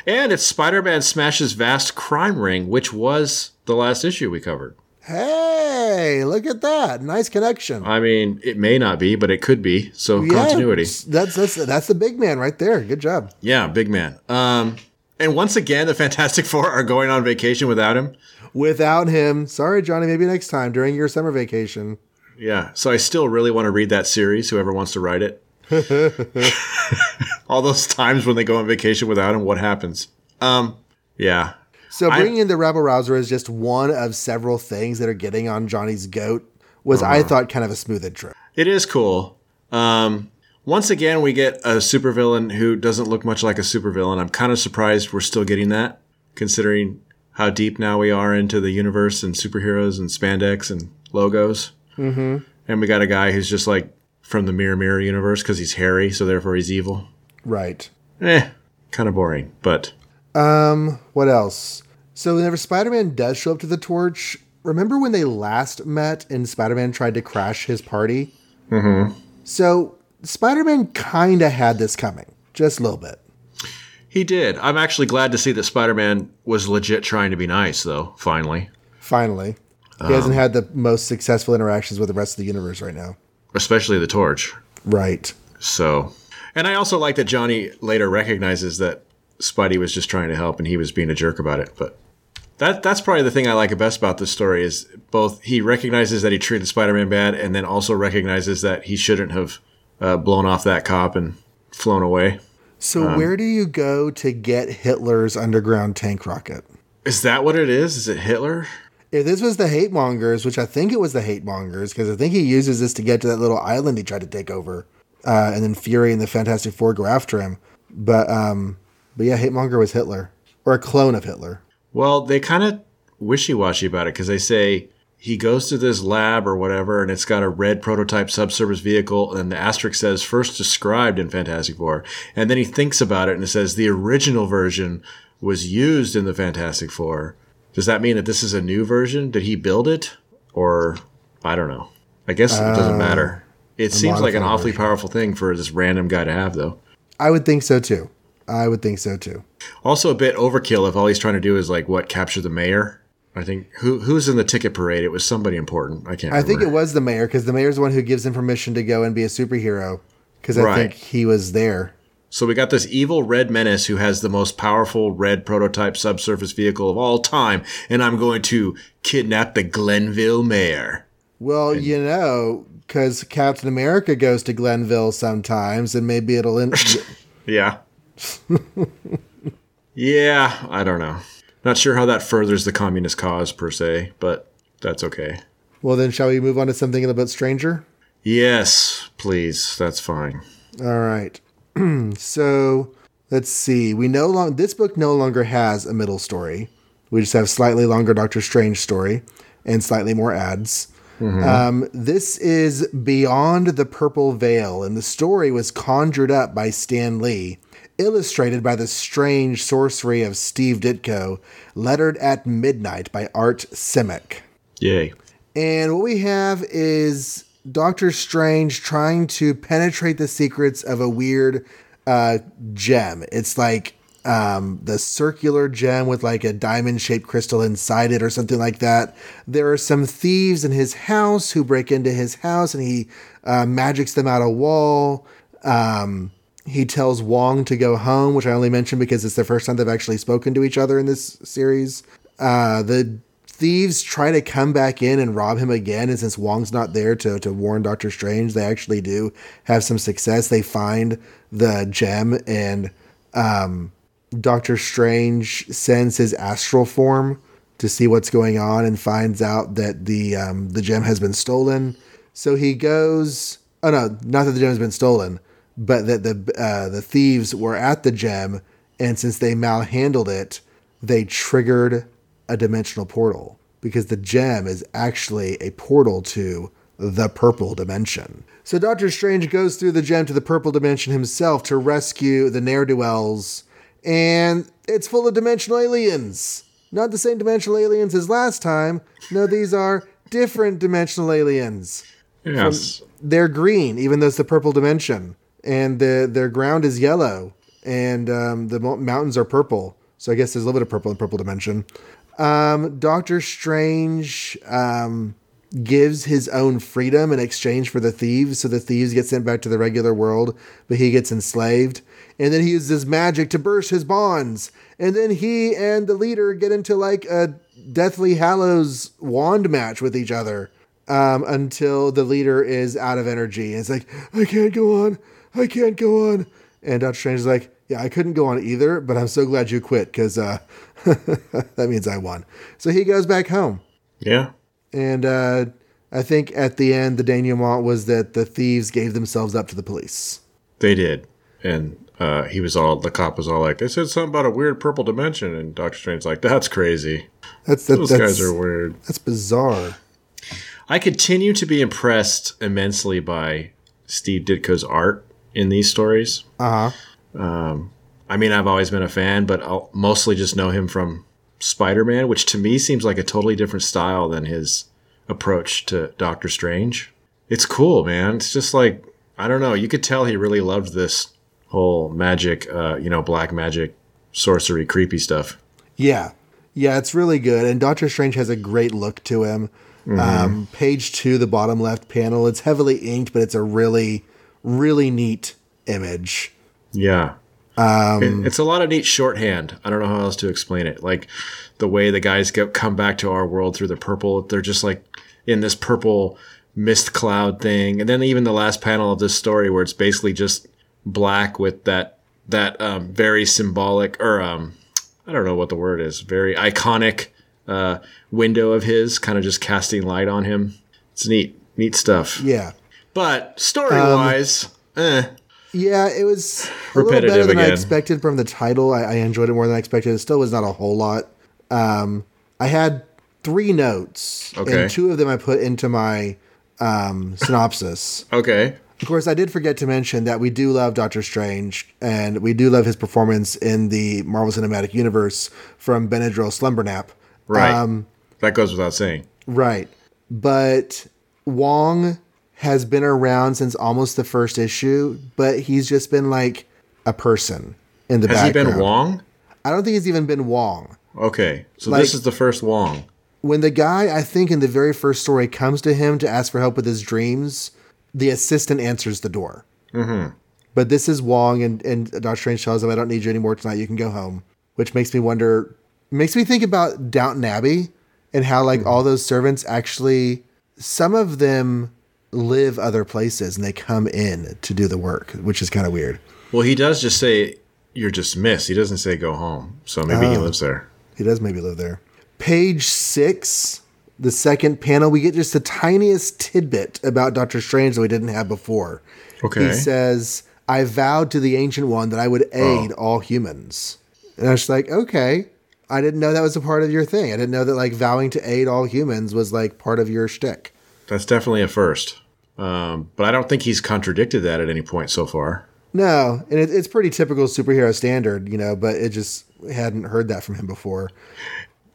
And it's Spider-Man smashes vast crime ring, which was the last issue we covered. Hey, look at that. Nice connection. I mean, it may not be, but it could be. So continuity. That's, that's, that's the big man right there. Good job. Yeah, big man. Um, and once again, the Fantastic Four are going on vacation without him. Without him, sorry, Johnny, maybe next time during your summer vacation. Yeah, so I still really want to read that series. Whoever wants to write it. All those times when they go on vacation without him, what happens? Um, yeah, So I- bringing in the rabble rouser is just one of several things that are getting on Johnny's goat. Was I Uh-huh. thought kind of a smooth intro. it is cool. Um, once again, we get a supervillain who doesn't look much like a supervillain. I'm kind of surprised we're still getting that, considering how deep now we are into the universe and superheroes and spandex and logos. Mm-hmm. And we got a guy who's just like from the Mirror Mirror universe because he's hairy, so therefore he's evil. Right. Eh, kind of boring, but Um. What else? So whenever Spider-Man does show up to the torch, remember when they last met and Spider-Man tried to crash his party? Mm-hmm. So Spider-Man kind of had this coming, just a little bit. He did. I'm actually glad to see that Spider-Man was legit trying to be nice, though. Finally, Finally, he hasn't um, had the most successful interactions with the rest of the universe right now. especially the torch. Right. So, and I also like that Johnny later recognizes that Spidey was just trying to help and he was being a jerk about it. But that that's probably the thing I like the best about this story is both he recognizes that he treated Spider-Man bad and then also recognizes that he shouldn't have uh, blown off that cop and flown away. So where do you go to get Hitler's underground tank rocket? Is that what it is? Is it Hitler? If this was the hate mongers, which I think it was the hate mongers, because I think he uses this to get to that little island he tried to take over, uh, and then Fury and the Fantastic Four go after him. But um, but yeah, hate monger was Hitler or a clone of Hitler. Well, they kind of wishy-washy about it because they say he goes to this lab or whatever, and it's got a red prototype subsurface vehicle, and the asterisk says first described in Fantastic Four, and then he thinks about it and it says the original version was used in the Fantastic Four. Does that mean that this is a new version? Did he build it, or I don't know? I guess it doesn't uh, matter. It seems like an awfully powerful thing for this random guy to have, though. I would think so too. I would think so too. Also, a bit overkill if all he's trying to do is like what capture the mayor. I think who who's in the ticket parade? It was somebody important. I can't. I think it was the mayor because the mayor's the one who gives him permission to go and be a superhero. Because I Right. think he was there. So we got this evil red menace who has the most powerful red prototype subsurface vehicle of all time, and I'm going to kidnap the Glenville mayor. Well, you know, because Captain America goes to Glenville sometimes, and maybe it'll. In- Yeah. yeah, I don't know. Not sure how that furthers the communist cause per se, but that's okay. well, then, shall we move on to something a little bit stranger? Yes, please. That's fine. All right. so let's see. We no long this book no longer has a middle story. We just have slightly longer Doctor Strange story and slightly more ads. Um, this is Beyond the Purple Veil, and the story was conjured up by Stan Lee, illustrated by the strange sorcery of Steve Ditko, lettered at midnight by Art Simek. Yay. And what we have is Doctor Strange trying to penetrate the secrets of a weird uh, gem. It's like um, the circular gem with like a diamond shaped crystal inside it or something like that. There are some thieves in his house who break into his house and he uh, magics them out a wall. Um, he tells Wong to go home, which I only mention because it's the first time they've actually spoken to each other in this series. Uh, the thieves try to come back in and rob him again, and since Wong's not there to, to warn Doctor Strange, they actually do have some success. They find the gem, and um, Doctor Strange sends his astral form to see what's going on and finds out that the um, the gem has been stolen. So he goes. Oh no, not that the gem has been stolen, but that the uh, the thieves were at the gem, and since they malhandled it, they triggered a dimensional portal because the gem is actually a portal to the purple dimension. So Doctor Strange goes through the gem to the purple dimension himself to rescue the ne'er do wells, and it's full of dimensional aliens. Not the same dimensional aliens as last time. No, these are different dimensional aliens. Yes. They're green, even though it's the purple dimension, and the their ground is yellow, and um, the mountains are purple. So I guess there's a little bit of purple in purple dimension. Um, Doctor Strange um, gives his own freedom in exchange for the thieves, so the thieves get sent back to the regular world, but he gets enslaved. And then he uses magic to burst his bonds. And then he and the leader get into like a Deathly Hallows wand match with each other um, until the leader is out of energy. And it's like, I can't go on. I can't go on. And Doctor Strange is like, Yeah, I couldn't go on either, but I'm so glad you quit because uh, that means I won. So he goes back home. Yeah. And uh, I think at the end, the denouement was that the thieves gave themselves up to the police. They did. And uh, he was all, the cop was all like, they said something about a weird purple dimension. And Doctor Strange's like, that's crazy. That's that, Those that's, guys are weird. that's bizarre. I continue to be impressed immensely by Steve Ditko's art in these stories. Uh huh. I mean, I've always been a fan, but I'll mostly just know him from Spider-Man, which to me seems like a totally different style than his approach to Doctor Strange. It's cool, man. It's just like I don't know. You could tell he really loved this whole magic, uh, you know, black magic, sorcery, creepy stuff. Yeah. Yeah, it's really good. And Doctor Strange has a great look to him. Um, page two, the bottom left panel, it's heavily inked, but it's a really, really neat image. Yeah. Um, It- it's a lot of neat shorthand. I don't know how else to explain it. Like the way the guys get come back to our world through the purple. They're just like in this purple mist cloud thing, and then even the last panel of this story where it's basically just black with that that um, very symbolic or um, I don't know what the word is. Very iconic uh, window of his, kind of just casting light on him. It's neat, neat stuff. Yeah. But story wise, eh. Yeah, it was a little Repetitive better than I expected from the title. I, I enjoyed it more than I expected. It still was not a whole lot. Um, I had three notes, Okay. and two of them I put into my um, synopsis. Okay. Of course, I did forget to mention that we do love Doctor Strange, and we do love his performance in the Marvel Cinematic Universe from Benadryl Slumber Nap. Right. Um, that goes without saying. Right. But Wong has been around since almost the first issue, but he's just been like a person in the Has he been Wong? I don't think he's even been Wong. Okay, so Like- this is the first Wong. When the guy, I think in the very first story, comes to him to ask for help with his dreams, the assistant answers the door. Mm-hmm. But this is Wong, and, and Doctor Strange tells him, I don't need you anymore tonight. You can go home. Which makes me wonder, makes me think about Downton Abbey and how, like, all those servants actually, some of them live other places and they come in to do the work, which is kind of weird. Well, he does just say you're dismissed. He doesn't say go home. So maybe Oh. he lives there. He does maybe live there. Page six, the second panel, we get just the tiniest tidbit about Doctor Strange that we didn't have before. Okay. He says, I vowed to the Ancient One that I would oh. aid Oh. all humans. And I was like, okay. I didn't know that was a part of your thing. I didn't know that like vowing to aid all humans was like part of your shtick. That's definitely a first. Um, but I don't think he's contradicted that at any point so far. No, and it, it's pretty typical superhero standard, you know, but it just hadn't heard that from him before.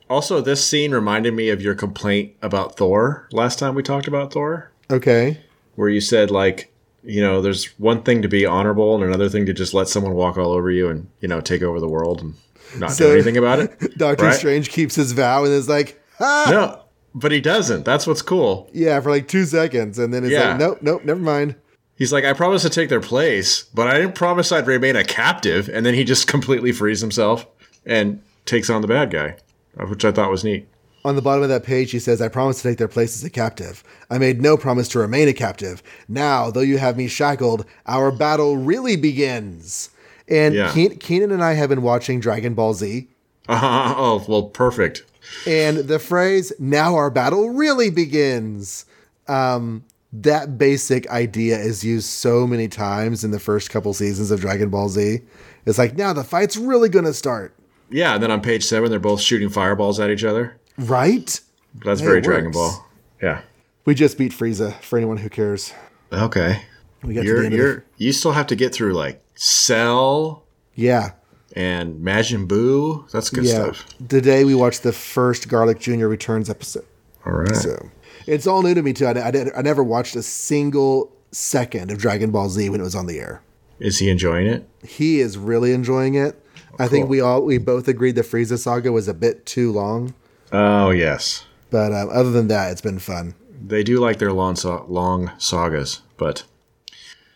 Also, this scene reminded me of your complaint about Thor last time we talked about Thor, Okay. where you said like, you know, there's one thing to be honorable and another thing to just let someone walk all over you and you know take over the world and not So- do anything about it. Doctor Right? Strange keeps his vow and is like, ah, No, but he doesn't. That's what's cool. yeah, for like two seconds. And then it's Yeah. like, nope, nope, never mind. He's like, I promised to take their place, but I didn't promise I'd remain a captive. And then he just completely frees himself and takes on the bad guy, uh, which I thought was neat. On the bottom of that page, he says, I promised to take their place as a captive. I made no promise to remain a captive. Now, though you have me shackled, our battle really begins. And Yeah. Keenan and I have been watching Dragon Ball Z. Uh, oh, well, perfect. And the phrase, now our battle really begins. Um, that basic idea is used so many times in the first couple seasons of Dragon Ball Z. It's like, now the fight's really going to start. Yeah, and then on page seven, they're both shooting fireballs at each other. Right? That's Hey, very Dragon. Ball. Yeah. We just beat Frieza for anyone who cares. Okay. We got You're, you're, the, you still have to get through like Cell Yeah. And Majin Buu. That's good Yeah. stuff. Today we watched the first Garlic Jr. Returns episode. All right. So it's all new to me too. I, I, I never watched a single second of Dragon Ball Z when it was on the air. Is he enjoying it? He is really enjoying it. I think we all we both agreed the Frieza saga was a bit too long, Oh, yes. but um, other than that, it's been fun. They do like their long, sa- long sagas, but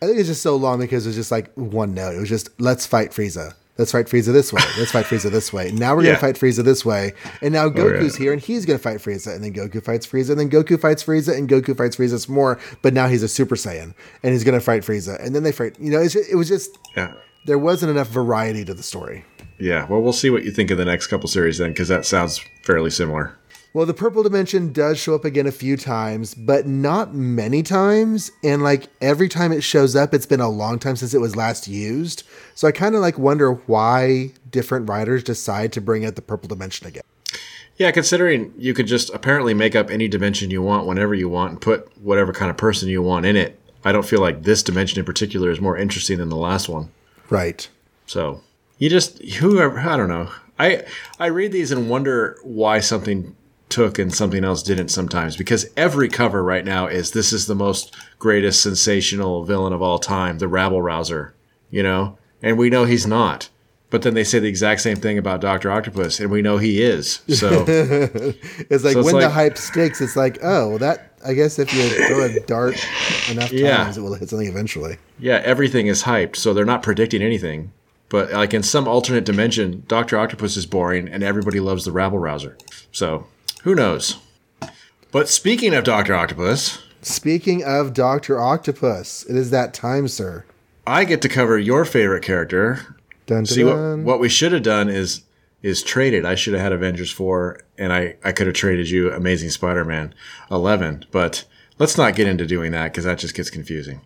I think it's just so long because it was just like one note. It was just let's fight Frieza. Let's fight Frieza this way. Let's fight Frieza this way. Now we're Yeah. gonna fight Frieza this way. And now oh, Goku's yeah. here and he's gonna fight Frieza. And then Goku fights Frieza. And then Goku fights Frieza. And Goku fights Frieza some more. But now he's a Super Saiyan and he's gonna fight Frieza. And then they fight. You know, it's just, it was just yeah. there wasn't enough variety to the story. Yeah, well, we'll see what you think of the next couple series then, because that sounds fairly similar. Well, the purple dimension does show up again a few times, but not many times. And like every time it shows up, it's been a long time since it was last used. So I kind of like wonder why different writers decide to bring out the purple dimension again. Yeah, considering you could just apparently make up any dimension you want whenever you want and put whatever kind of person you want in it, I don't feel like this dimension in particular is more interesting than the last one. Right. So you just whoever I don't know. I I read these and wonder why something took and something else didn't sometimes because every cover right now is this is the most greatest sensational villain of all time, the rabble rouser, you know? And we know he's not. But then they say the exact same thing about Doctor Octopus, and we know he is. So it's like So it's when the hype sticks, it's like, oh, well, that. I guess if you throw a dart enough times, Yeah. it will hit something eventually. yeah, everything is hyped, so they're not predicting anything. But like in some alternate dimension, Doctor Octopus is boring, and everybody loves the rabble rouser. So who knows? But speaking of Doctor Octopus, Speaking of Doctor Octopus, it is that time, sir. I get to cover your favorite character, Dun, dun, See what what we should have done is is traded. I should have had Avengers four, and I I could have traded you Amazing Spider-Man eleven. But let's not get into doing that because that just gets confusing.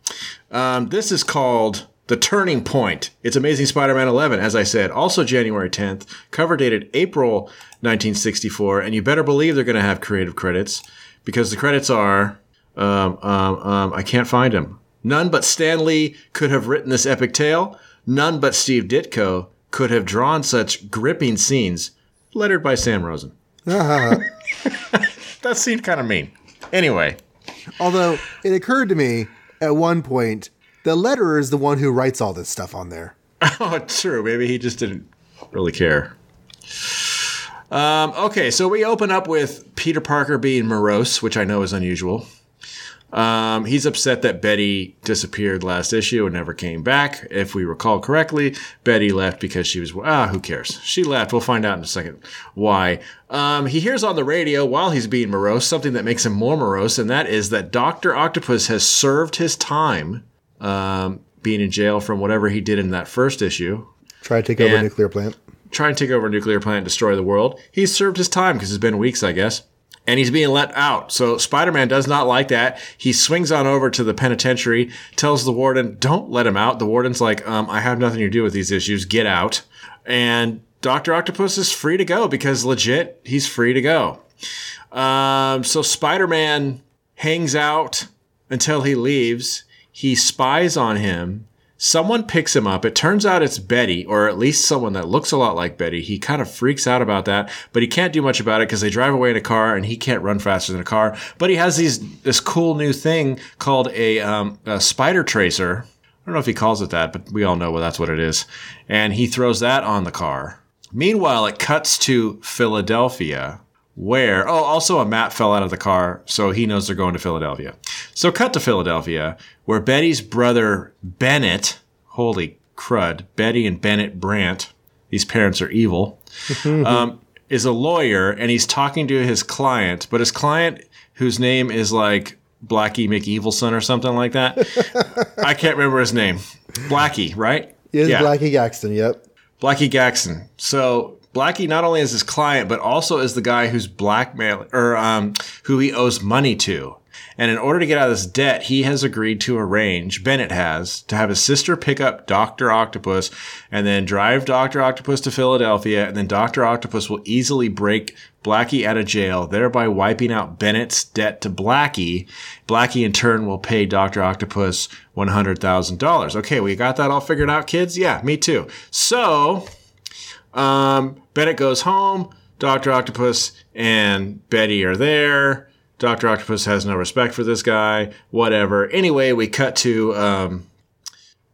Um, this is called the Turning Point. It's Amazing Spider-Man eleven, as I said, also January tenth. Cover dated April nineteen sixty four, and you better believe they're going to have creative credits because the credits are um, um, um, I can't find them. None but Stan Lee could have written this epic tale. None but Steve Ditko could have drawn such gripping scenes. Lettered by Sam Rosen. that seemed kind of mean. Anyway, Although it occurred to me at one point, the letterer is the one who writes all this stuff on there. oh, true. Maybe he just didn't really care. Um, okay, so we open up with Peter Parker being morose, which I know is unusual. Um, he's upset that Betty disappeared last issue and never came back. If we recall correctly, Betty left because she was, ah, who cares? She left. We'll find out in a second why. Um, he hears on the radio while he's being morose something that makes him more morose, and that is that Dr. Octopus has served his time um, being in jail from whatever he did in that first issue Try to take over a nuclear plant. try and take over a nuclear plant and destroy the world. He's served his time because it's been weeks, I guess. And he's being let out. So Spider Man does not like that. He swings on over to the penitentiary, tells the warden, don't let him out. The warden's like, um, I have nothing to do with these issues. Get out. And Dr. Octopus is free to go because legit, he's free to go. Um, so Spider Man hangs out until he leaves. He spies on him. Someone picks him up. It turns out it's Betty, or at least someone that looks a lot like Betty. He kind of freaks out about that, but he can't do much about it because they drive away in a car and he can't run faster than a car. But he has these this cool new thing called a, um, a spider tracer. I don't know if he calls it that, but we all know well, that's what it is. And he throws that on the car. Meanwhile, it cuts to Philadelphia, where, oh, also a map fell out of the car, so he knows they're going to Philadelphia. So, cut to Philadelphia, where Betty's brother Bennett, holy crud, Betty and Bennett Brant, these parents are evil, um, is a lawyer, and he's talking to his client, but his client, whose name is like Blackie McEvilson or something like that, I can't remember his name. Blackie, right? It is Yeah. Blackie Gaxton, yep. Blackie Gaxton. So Blackie not only is his client, but also is the guy who's blackmail or um, who he owes money to. And in order to get out of this debt, he has agreed to arrange, Bennett has, to have his sister pick up Dr. Octopus and then drive Dr. Octopus to Philadelphia. And then Dr. Octopus will easily break Blackie out of jail, thereby wiping out Bennett's debt to Blackie. Blackie in turn will pay Dr. Octopus $100,000. Okay, we got that all figured out, kids? Yeah, me too. So, um, Bennett goes home. Dr. Octopus and Betty are there. Dr. Octopus has no respect for this guy. Whatever. Anyway, we cut to um,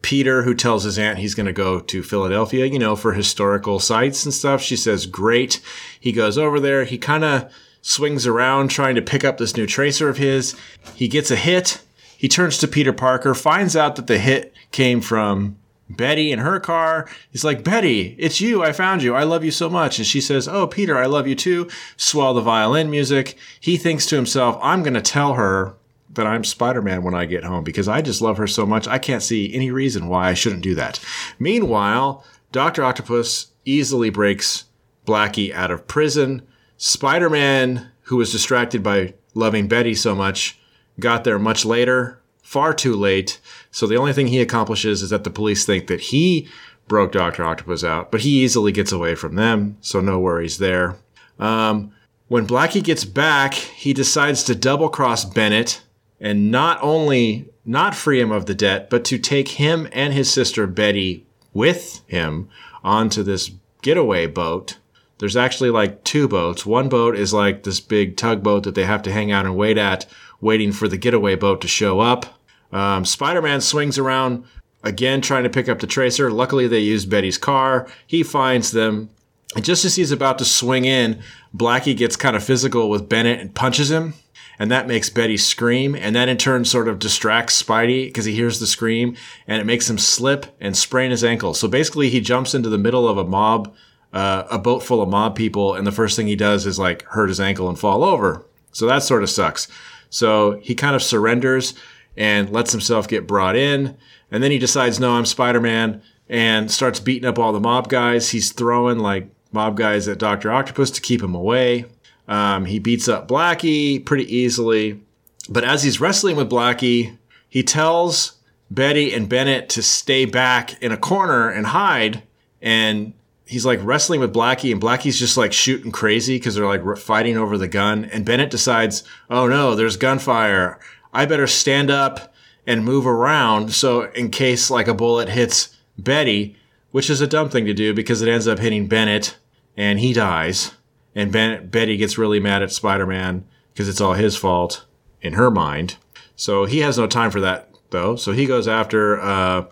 Peter, who tells his aunt he's going to go to Philadelphia, you know, for historical sites and stuff. She says, great. He goes over there. He kind of swings around trying to pick up this new tracer of his. He gets a hit. He turns to Peter Parker, finds out that the hit came from Betty in her car. He's like, Betty, it's you. I found you. I love you so much. And she says, Oh, Peter, I love you too. Swell the violin music. He thinks to himself, I'm going to tell her that I'm Spider Man when I get home because I just love her so much. I can't see any reason why I shouldn't do that. Meanwhile, Dr. Octopus easily breaks Blackie out of prison. Spider Man, who was distracted by loving Betty so much, got there much later, far too late. So the only thing he accomplishes is that the police think that he broke Dr. Octopus out, but he easily gets away from them, so no worries there. Um, when Blackie gets back, he decides to double cross Bennett and not only not free him of the debt, but to take him and his sister Betty with him onto this getaway boat there's actually like two boats. One boat is like this big tugboat that they have to hang out and wait at, waiting for the getaway boat to show up. Um, Spider Man swings around again, trying to pick up the tracer. Luckily, they used Betty's car. He finds them. And just as he's about to swing in, Blackie gets kind of physical with Bennett and punches him. And that makes Betty scream. And that in turn sort of distracts Spidey because he hears the scream and it makes him slip and sprain his ankle. So basically, he jumps into the middle of a mob, uh, a boat full of mob people. And the first thing he does is like hurt his ankle and fall over. So that sort of sucks. So he kind of surrenders and lets himself get brought in. And then he decides, no, I'm Spider Man, and starts beating up all the mob guys. He's throwing like mob guys at Dr. Octopus to keep him away. Um, he beats up Blackie pretty easily. But as he's wrestling with Blackie, he tells Betty and Bennett to stay back in a corner and hide. And he's like wrestling with Blackie, and Blackie's just like shooting crazy because they're like fighting over the gun. And Bennett decides, oh no, there's gunfire. I better stand up and move around so in case like a bullet hits Betty, which is a dumb thing to do because it ends up hitting Bennett and he dies. And ben- Betty gets really mad at Spider Man because it's all his fault in her mind. So he has no time for that though. So he goes after uh,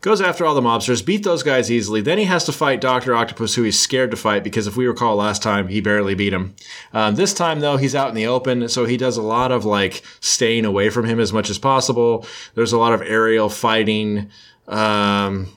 goes after all the mobsters, beat those guys easily. Then he has to fight Doctor Octopus, who he's scared to fight because if we recall last time, he barely beat him. Um, this time though, he's out in the open, so he does a lot of like staying away from him as much as possible. There's a lot of aerial fighting. Um,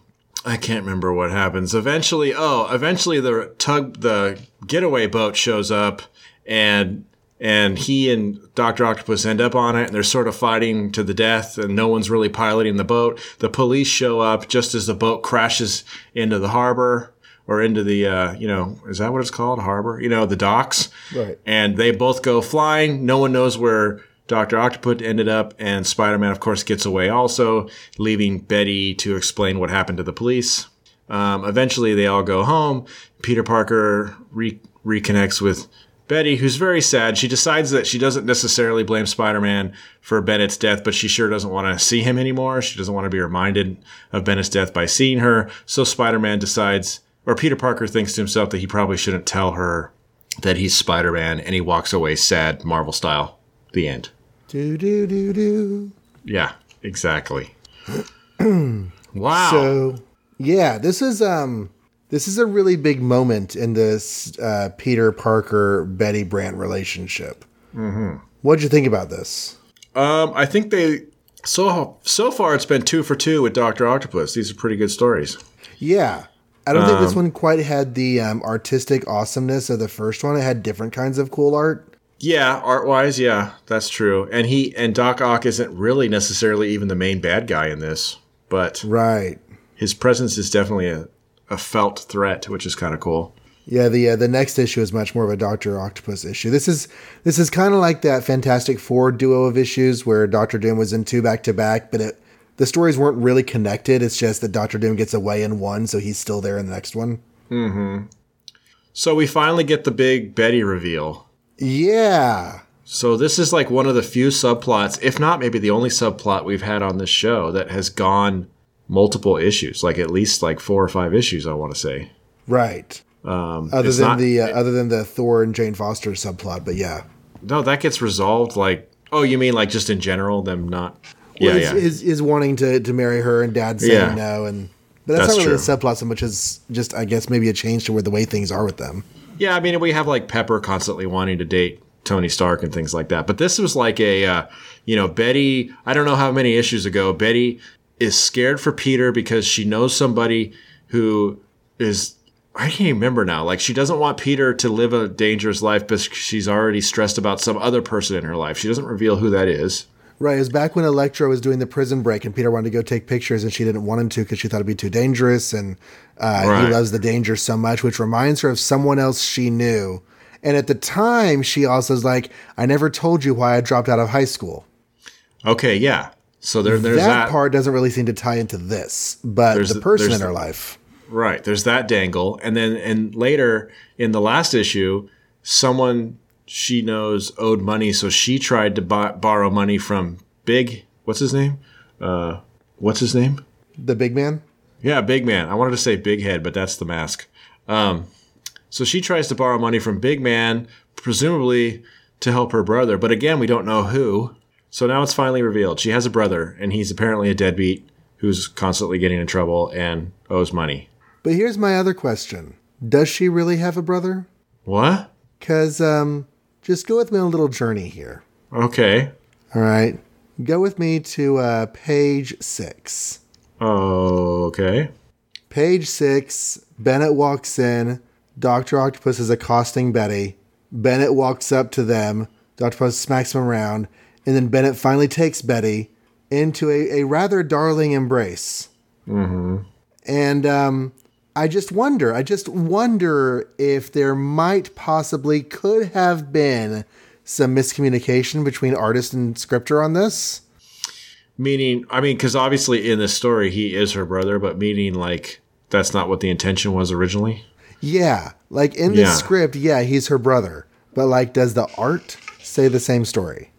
I can't remember what happens. Eventually, oh, eventually the tug, the getaway boat shows up and and he and Dr. Octopus end up on it and they're sort of fighting to the death and no one's really piloting the boat. The police show up just as the boat crashes into the harbor or into the, uh, you know, is that what it's called? Harbor? You know, the docks. Right. And they both go flying. No one knows where Dr. Octopus ended up and Spider-Man, of course, gets away also, leaving Betty to explain what happened to the police. Um, eventually they all go home. Peter Parker re- reconnects with Betty, who's very sad, she decides that she doesn't necessarily blame Spider Man for Bennett's death, but she sure doesn't want to see him anymore. She doesn't want to be reminded of Bennett's death by seeing her. So Spider Man decides, or Peter Parker thinks to himself that he probably shouldn't tell her that he's Spider Man, and he walks away sad, Marvel style. The end. Do, do, do, do. Yeah, exactly. wow. So, yeah, this is um this is a really big moment in this uh, Peter Parker Betty Brant relationship. Mm-hmm. What'd you think about this? Um, I think they so so far it's been two for two with Doctor Octopus. These are pretty good stories. Yeah, I don't um, think this one quite had the um, artistic awesomeness of the first one. It had different kinds of cool art. Yeah, art wise, yeah, that's true. And he and Doc Ock isn't really necessarily even the main bad guy in this, but right, his presence is definitely a, a felt threat, which is kind of cool. Yeah, the uh, the next issue is much more of a Doctor Octopus issue. This is this is kind of like that Fantastic Four duo of issues where Doctor Doom was in two back to back, but it, the stories weren't really connected. It's just that Doctor Doom gets away in one, so he's still there in the next one. Mm-hmm. So we finally get the big Betty reveal. Yeah. So this is like one of the few subplots, if not maybe the only subplot we've had on this show that has gone multiple issues, like at least like four or five issues. I want to say. Right. Um, other than not, the uh, other than the Thor and Jane Foster subplot, but yeah. No, that gets resolved. Like, oh, you mean like just in general, them not. Well, yeah, is, yeah. Is, is wanting to, to marry her and dad saying Yeah. no, and but that's, That's not really true. a subplot so much as just I guess maybe a change to where the way things are with them. Yeah, I mean, we have like Pepper constantly wanting to date Tony Stark and things like that. But this was like a, uh, you know, Betty, I don't know how many issues ago, Betty is scared for Peter because she knows somebody who is, I can't remember now. Like, she doesn't want Peter to live a dangerous life because she's already stressed about some other person in her life. She doesn't reveal who that is. Right, it was back when Electro was doing the prison break, and Peter wanted to go take pictures, and she didn't want him to because she thought it'd be too dangerous, and uh, Right. he loves the danger so much, which reminds her of someone else she knew. And at the time, she also is like, "I never told you why I dropped out of high school." Okay, yeah. So there, there's that, that. part doesn't really seem to tie into this, but the person in her life. Right. There's that dangle. And then and later in the last issue, someone she knows owed money, so she tried to buy, borrow money from Big. What's his name? Uh, what's his name? The big man. Yeah, Big Man. I wanted to say Big Head, but that's the mask. Um, So she tries to borrow money from Big Man, presumably to help her brother, but again, we don't know who. So now it's finally revealed. She has a brother, and he's apparently a deadbeat who's constantly getting in trouble and owes money. But here's my other question Does she really have a brother? What? Because, um, just go with me on a little journey here. Okay. All right. Go with me to uh, page six. Okay. Page six Bennett walks in. Dr. Octopus is accosting Betty. Bennett walks up to them. Dr. Octopus smacks him around. And then Bennett finally takes Betty into a, a rather darling embrace. Mm-hmm. And um, I just wonder, I just wonder if there might possibly could have been some miscommunication between artist and scripter on this. Meaning, I mean, because obviously in this story he is her brother, but meaning like that's not what the intention was originally. Yeah, like in the Yeah. script, yeah, he's her brother. But like, does the art say the same story?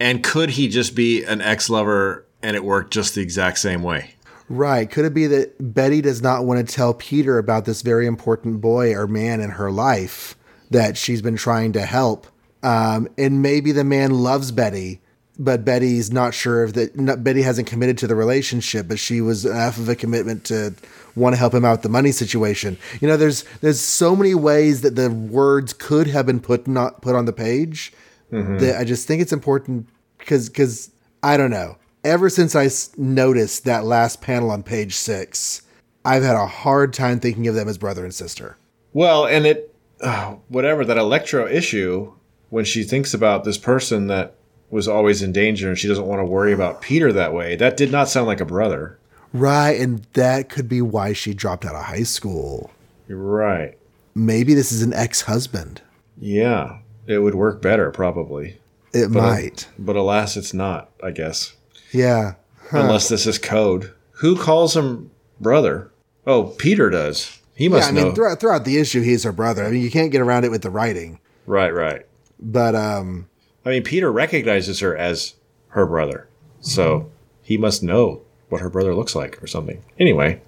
And could he just be an ex lover and it worked just the exact same way? Right. Could it be that Betty does not want to tell Peter about this very important boy or man in her life that she's been trying to help? Um, and maybe the man loves Betty, but Betty's not sure if that not, Betty hasn't committed to the relationship, but she was enough of a commitment to want to help him out with the money situation. You know, there's there's so many ways that the words could have been put not put on the page that I just think it's important because because I don't know. Ever since I noticed that last panel on page six, I've had a hard time thinking of them as brother and sister. Well, and it, uh, whatever, that Electro issue, when she thinks about this person that was always in danger and she doesn't want to worry about Peter that way, that did not sound like a brother. Right, and that could be why she dropped out of high school. You're right. Maybe this is an ex-husband. Yeah, it would work better, probably. It might. But alas, it's not, I guess. Yeah. Unless this is code. Who calls him brother? Oh, Peter does. He must Yeah, I know. mean, throughout, throughout the issue, he's her brother. I mean, you can't get around it with the writing. right, right. But um, I mean, Peter recognizes her as her brother. So he must know what her brother looks like or something. Anyway.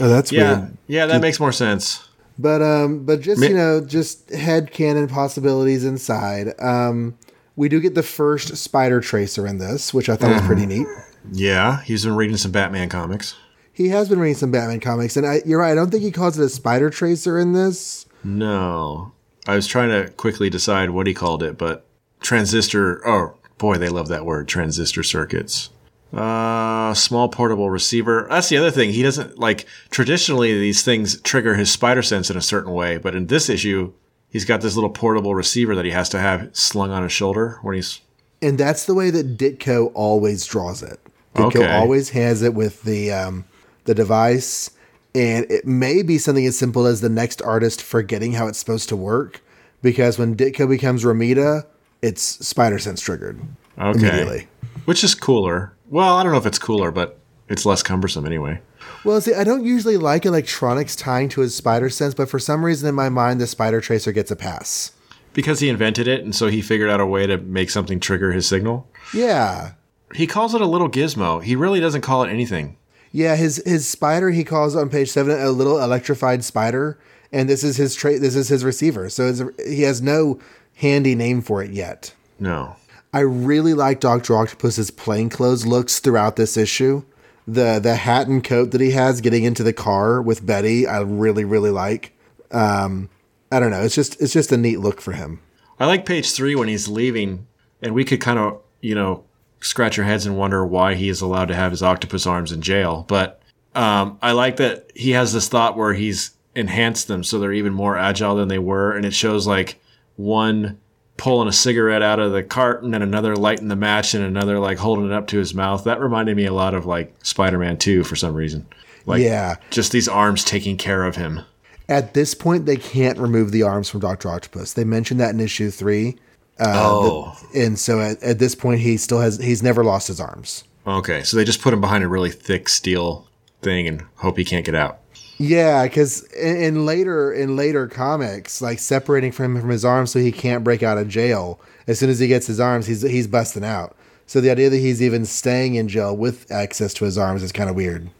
oh, that's Yeah. weird. Yeah, that makes more sense. But um, but just you know, just head canon possibilities inside. Um, we do get the first spider tracer in this, which I thought was pretty neat. Yeah, he's been reading some Batman comics. He has been reading some Batman comics, and I, you're right. I don't think he calls it a spider tracer in this. No. I was trying to quickly decide what he called it, but transistor. Oh, boy, they love that word transistor circuits. Uh, small portable receiver. That's the other thing. He doesn't like traditionally these things trigger his spider sense in a certain way, but in this issue, he's got this little portable receiver that he has to have slung on his shoulder when he's. And that's the way that Ditko always draws it. Ditko Okay. always has it with the um, the device, and it may be something as simple as the next artist forgetting how it's supposed to work. Because when Ditko becomes Romita, it's spider sense triggered Okay. immediately. Which is cooler. Well, I don't know if it's cooler, but it's less cumbersome anyway. Well, see, I don't usually like electronics tying to his spider sense, but for some reason in my mind, the spider tracer gets a pass. Because he invented it, and so he figured out a way to make something trigger his signal. Yeah. He calls it a little gizmo. He really doesn't call it anything. Yeah, his his spider he calls on page seven a little electrified spider, and this is his trait. This is his receiver. So it's, he has no handy name for it yet. No. I really like Doctor Octopus's plainclothes looks throughout this issue. The the hat and coat that he has getting into the car with Betty, I really really like. Um, I don't know. It's just it's just a neat look for him. I like page three when he's leaving, and we could kind of, you know, scratch our heads and wonder why he is allowed to have his octopus arms in jail. But um, I like that he has this thought where he's enhanced them so they're even more agile than they were, and it shows like one pulling a cigarette out of the carton and another lighting the match and another like holding it up to his mouth. That reminded me a lot of like Spider-Man 2 for some reason. Like Yeah. just these arms taking care of him. At this point, they can't remove the arms from Doctor Octopus. They mentioned that in issue three, uh, oh. and so at, at this point, he still has he's never lost his arms. Okay, so they just put him behind a really thick steel thing and hope he can't get out. Yeah, because in, in later in later comics, like separating from him from his arms so he can't break out of jail. As soon as he gets his arms, he's he's busting out. So the idea that he's even staying in jail with access to his arms is kind of weird.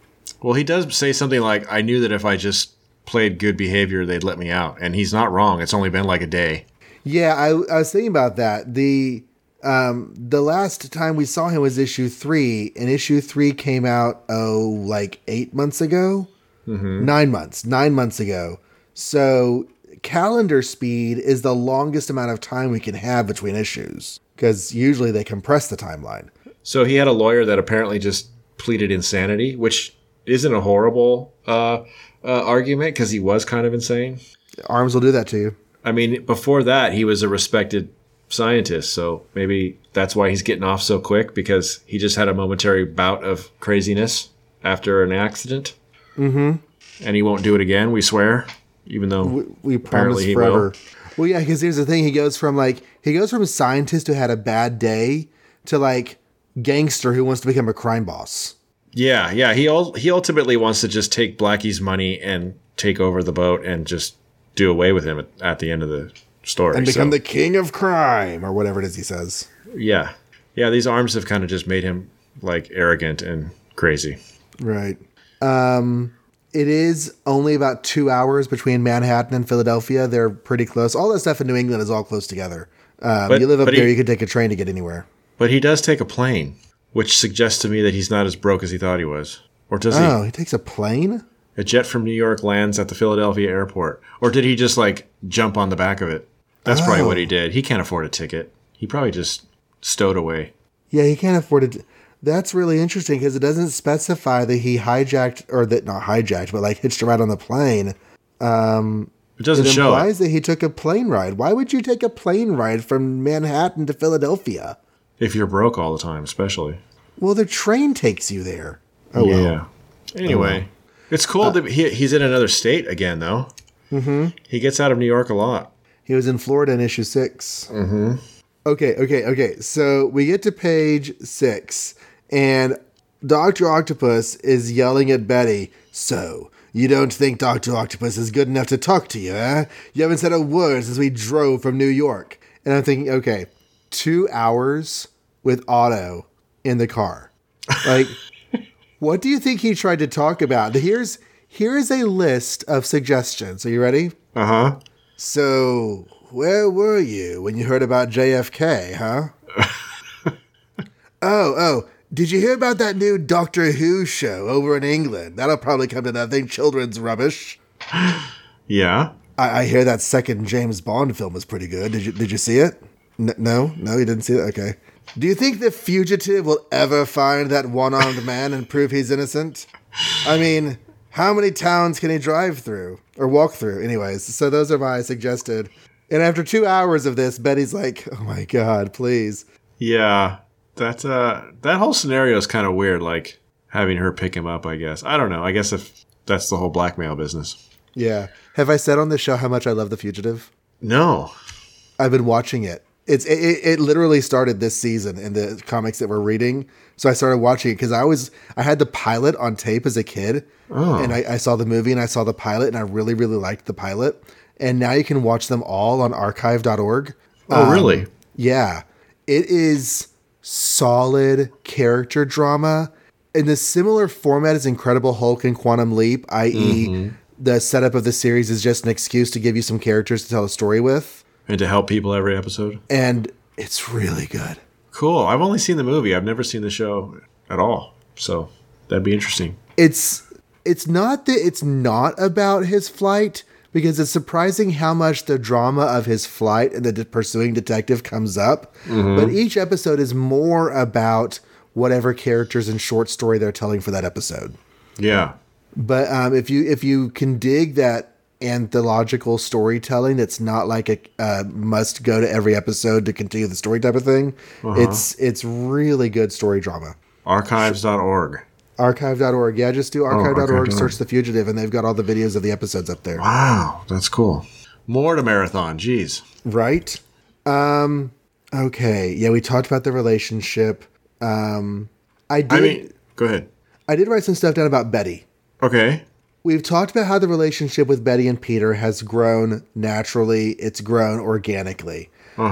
Well, he does say something like, "I knew that if I just played good behavior, they'd let me out. And he's not wrong. It's only been like a day. Yeah, I, I was thinking about that. The um, the last time we saw him was issue three, and issue three came out oh like eight months ago, nine months, nine months ago. So calendar speed is the longest amount of time we can have between issues because usually they compress the timeline. So he had a lawyer that apparently just pleaded insanity, which isn't a horrible uh, uh, argument because he was kind of insane. Arms will do that to you. I mean, before that, he was a respected scientist, so maybe that's why he's getting off so quick because he just had a momentary bout of craziness after an accident. Mm-hmm. And he won't do it again, we swear, even though We, we promise Apparently he forever. will. Well, yeah, because here's the thing: he goes from like he goes from a scientist who had a bad day to like gangster who wants to become a crime boss. Yeah, yeah. He ul- he ultimately wants to just take Blackie's money and take over the boat and just do away with him at, at the end of the story. and become So, the king of crime or whatever it is he says. yeah, yeah. These arms have kind of just made him like arrogant and crazy. Right. Um, it is only about two hours between Manhattan and Philadelphia. They're pretty close. All that stuff in New England is all close together. Um, But- you live up there, he- you could take a train to get anywhere. But he does take a plane, which suggests to me that he's not as broke as he thought he was. Or does he? Oh, he takes a plane? A jet from New York lands at the Philadelphia airport, or did he just like jump on the back of it? That's probably Oh. what he did. He can't afford a ticket. He probably just stowed away. Yeah, he can't afford it. That's really interesting because it doesn't specify that he hijacked or that not hijacked, but like hitched a ride on the plane. It doesn't It show. it. implies that he took a plane ride. Why would you take a plane ride from Manhattan to Philadelphia? If you're broke all the time, especially. Well, the train takes you there. Oh well. yeah. Anyway, it's cool that he, he's in another state again, though. Mm-hmm. He gets out of New York a lot. He was in Florida in issue 6 Mm-hmm. Okay, okay, okay. So we get to page six, and Dr. Octopus is yelling at Betty. So, you don't think Dr. Octopus is good enough to talk to you, eh? You haven't said a word since we drove from New York. And I'm thinking, okay, two hours with Otto in the car. Like, what do you think he tried to talk about? Here's here's a list of suggestions. Are you ready? Uh huh. So, where were you when you heard about JFK, huh? oh, oh, did you hear about that new Doctor Who show over in England? That'll probably come to nothing. Children's rubbish. Yeah. I, I hear that second James Bond film was pretty good. Did you Did you see it? N- no, no, you didn't see it. Okay. Do you think the fugitive will ever find that one-armed man and prove he's innocent? I mean, how many towns can he drive through or walk through? Anyways, so those are my suggested. And after two hours of this, Betty's like, "Oh my god, please." Yeah. That uh that whole scenario is kind of weird. Like having her pick him up. I guess. I don't know. I guess if that's the whole blackmail business. Yeah. Have I said on this show how much I love The Fugitive? No. I've been watching it. It's it, it, it literally started this season in the comics that we're reading. So I started watching it because I was I had the pilot on tape as a kid, and I, I saw the movie and I saw the pilot and I really really liked the pilot. And now you can watch them all on archive.org. Oh, really? Yeah, it is solid character drama in the similar format as Incredible Hulk and Quantum Leap, i.e., mm-hmm. the setup of the series is just an excuse to give you some characters to tell a story with, And to help people every episode. and it's really good. Cool. I've only seen the movie. I've never seen the show at all. So that'd be interesting. It's it's not that it's not about his flight because it's surprising how much the drama of his flight and the de- pursuing detective comes up. But each episode is more about whatever characters and short story they're telling for that episode. Yeah. But um, if you if you can dig that anthological storytelling, that's not like a uh, must go to every episode to continue the story type of thing. It's it's really good story drama. Archives.org. Archive.org, yeah, just do archive.org, archive.org. search the fugitive, and they've got all the videos of the episodes up there. Wow. That's cool. More to marathon. Jeez. Right? Um, okay, yeah, we talked about the relationship. Um, I did I mean, go ahead. I did write some stuff down about Betty. Okay. We've talked about how the relationship with Betty and Peter has grown naturally. It's grown organically. Uh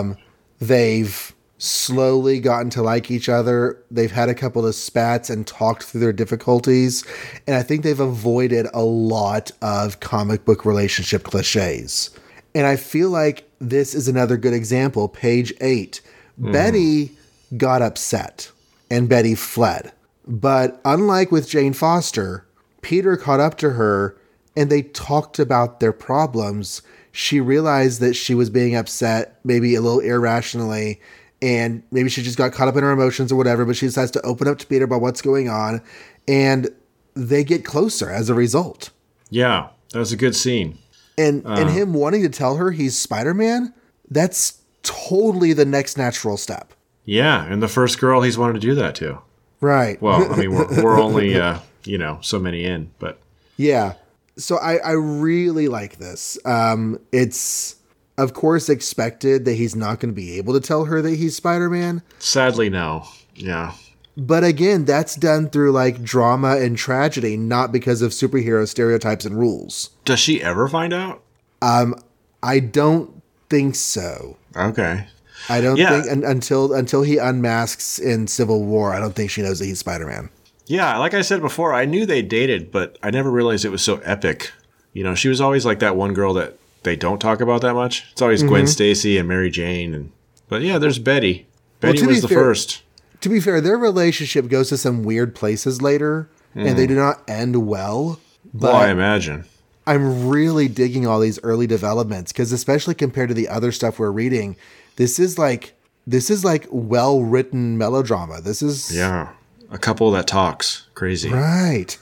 Um, they've slowly gotten to like each other. They've had a couple of spats and talked through their difficulties. And I think they've avoided a lot of comic book relationship cliches. And I feel like this is another good example. Page eight. Mm-hmm. Betty got upset and Betty fled. But unlike with Jane Foster, Peter caught up to her and they talked about their problems. She realized that she was being upset, maybe a little irrationally, and maybe she just got caught up in her emotions or whatever, but she decides to open up to Peter about what's going on, and they get closer as a result. Yeah, that was a good scene. And and him wanting to tell her he's Spider-Man, that's totally the next natural step. Yeah, and the first girl he's wanted to do that to. Right. Well, I mean, we're, we're only, uh, you know, so many in, but Yeah. So I, I really like this. Um, it's of course expected that he's not going to be able to tell her that he's Spider Man. sadly, no. Yeah. But again, that's done through like drama and tragedy, not because of superhero stereotypes and rules. Does she ever find out? Um, I don't think so. Okay. I don't Yeah. think un- until until he unmasks in Civil War, I don't think she knows that he's Spider Man. Yeah, like I said before, I knew they dated, but I never realized it was so epic. You know, she was always like that one girl that they don't talk about that much. It's always Gwen Stacy and Mary Jane, and but yeah, there's Betty. Betty to was be the fair- first. To be fair, their relationship goes to some weird places later, and they do not end well. But Well, I imagine. I'm really digging all these early developments because especially compared to the other stuff we're reading, this is like this is like well written melodrama. This is Yeah, a couple that talks crazy. right.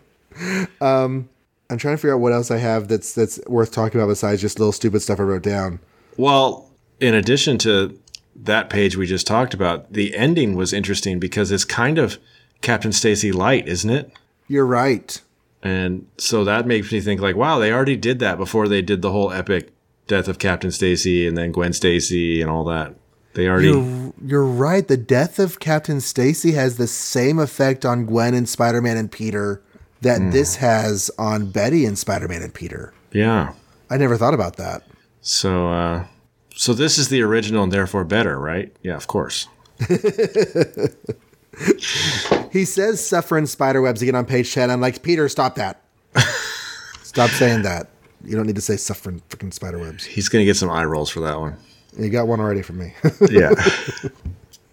um, I'm trying to figure out what else I have that's that's worth talking about besides just little stupid stuff I wrote down. Well, in addition to that page we just talked about, the ending was interesting because it's kind of Captain Stacy light, isn't it? You're right. And so that makes me think like, wow, they already did that before they did the whole epic death of Captain Stacy and then Gwen Stacy and all that. They already You're, you're right. The death of Captain Stacy has the same effect on Gwen and Spider Man and Peter that this has on Betty and Spider Man and Peter. Yeah. I never thought about that. So uh so this is the original and therefore better, right? Yeah, of course. He says suffering spider webs again on page 10. I'm like, Peter, stop that. stop saying that. You don't need to say suffering freaking spider webs. He's going to get some eye rolls for that one. You got one already from me. Yeah.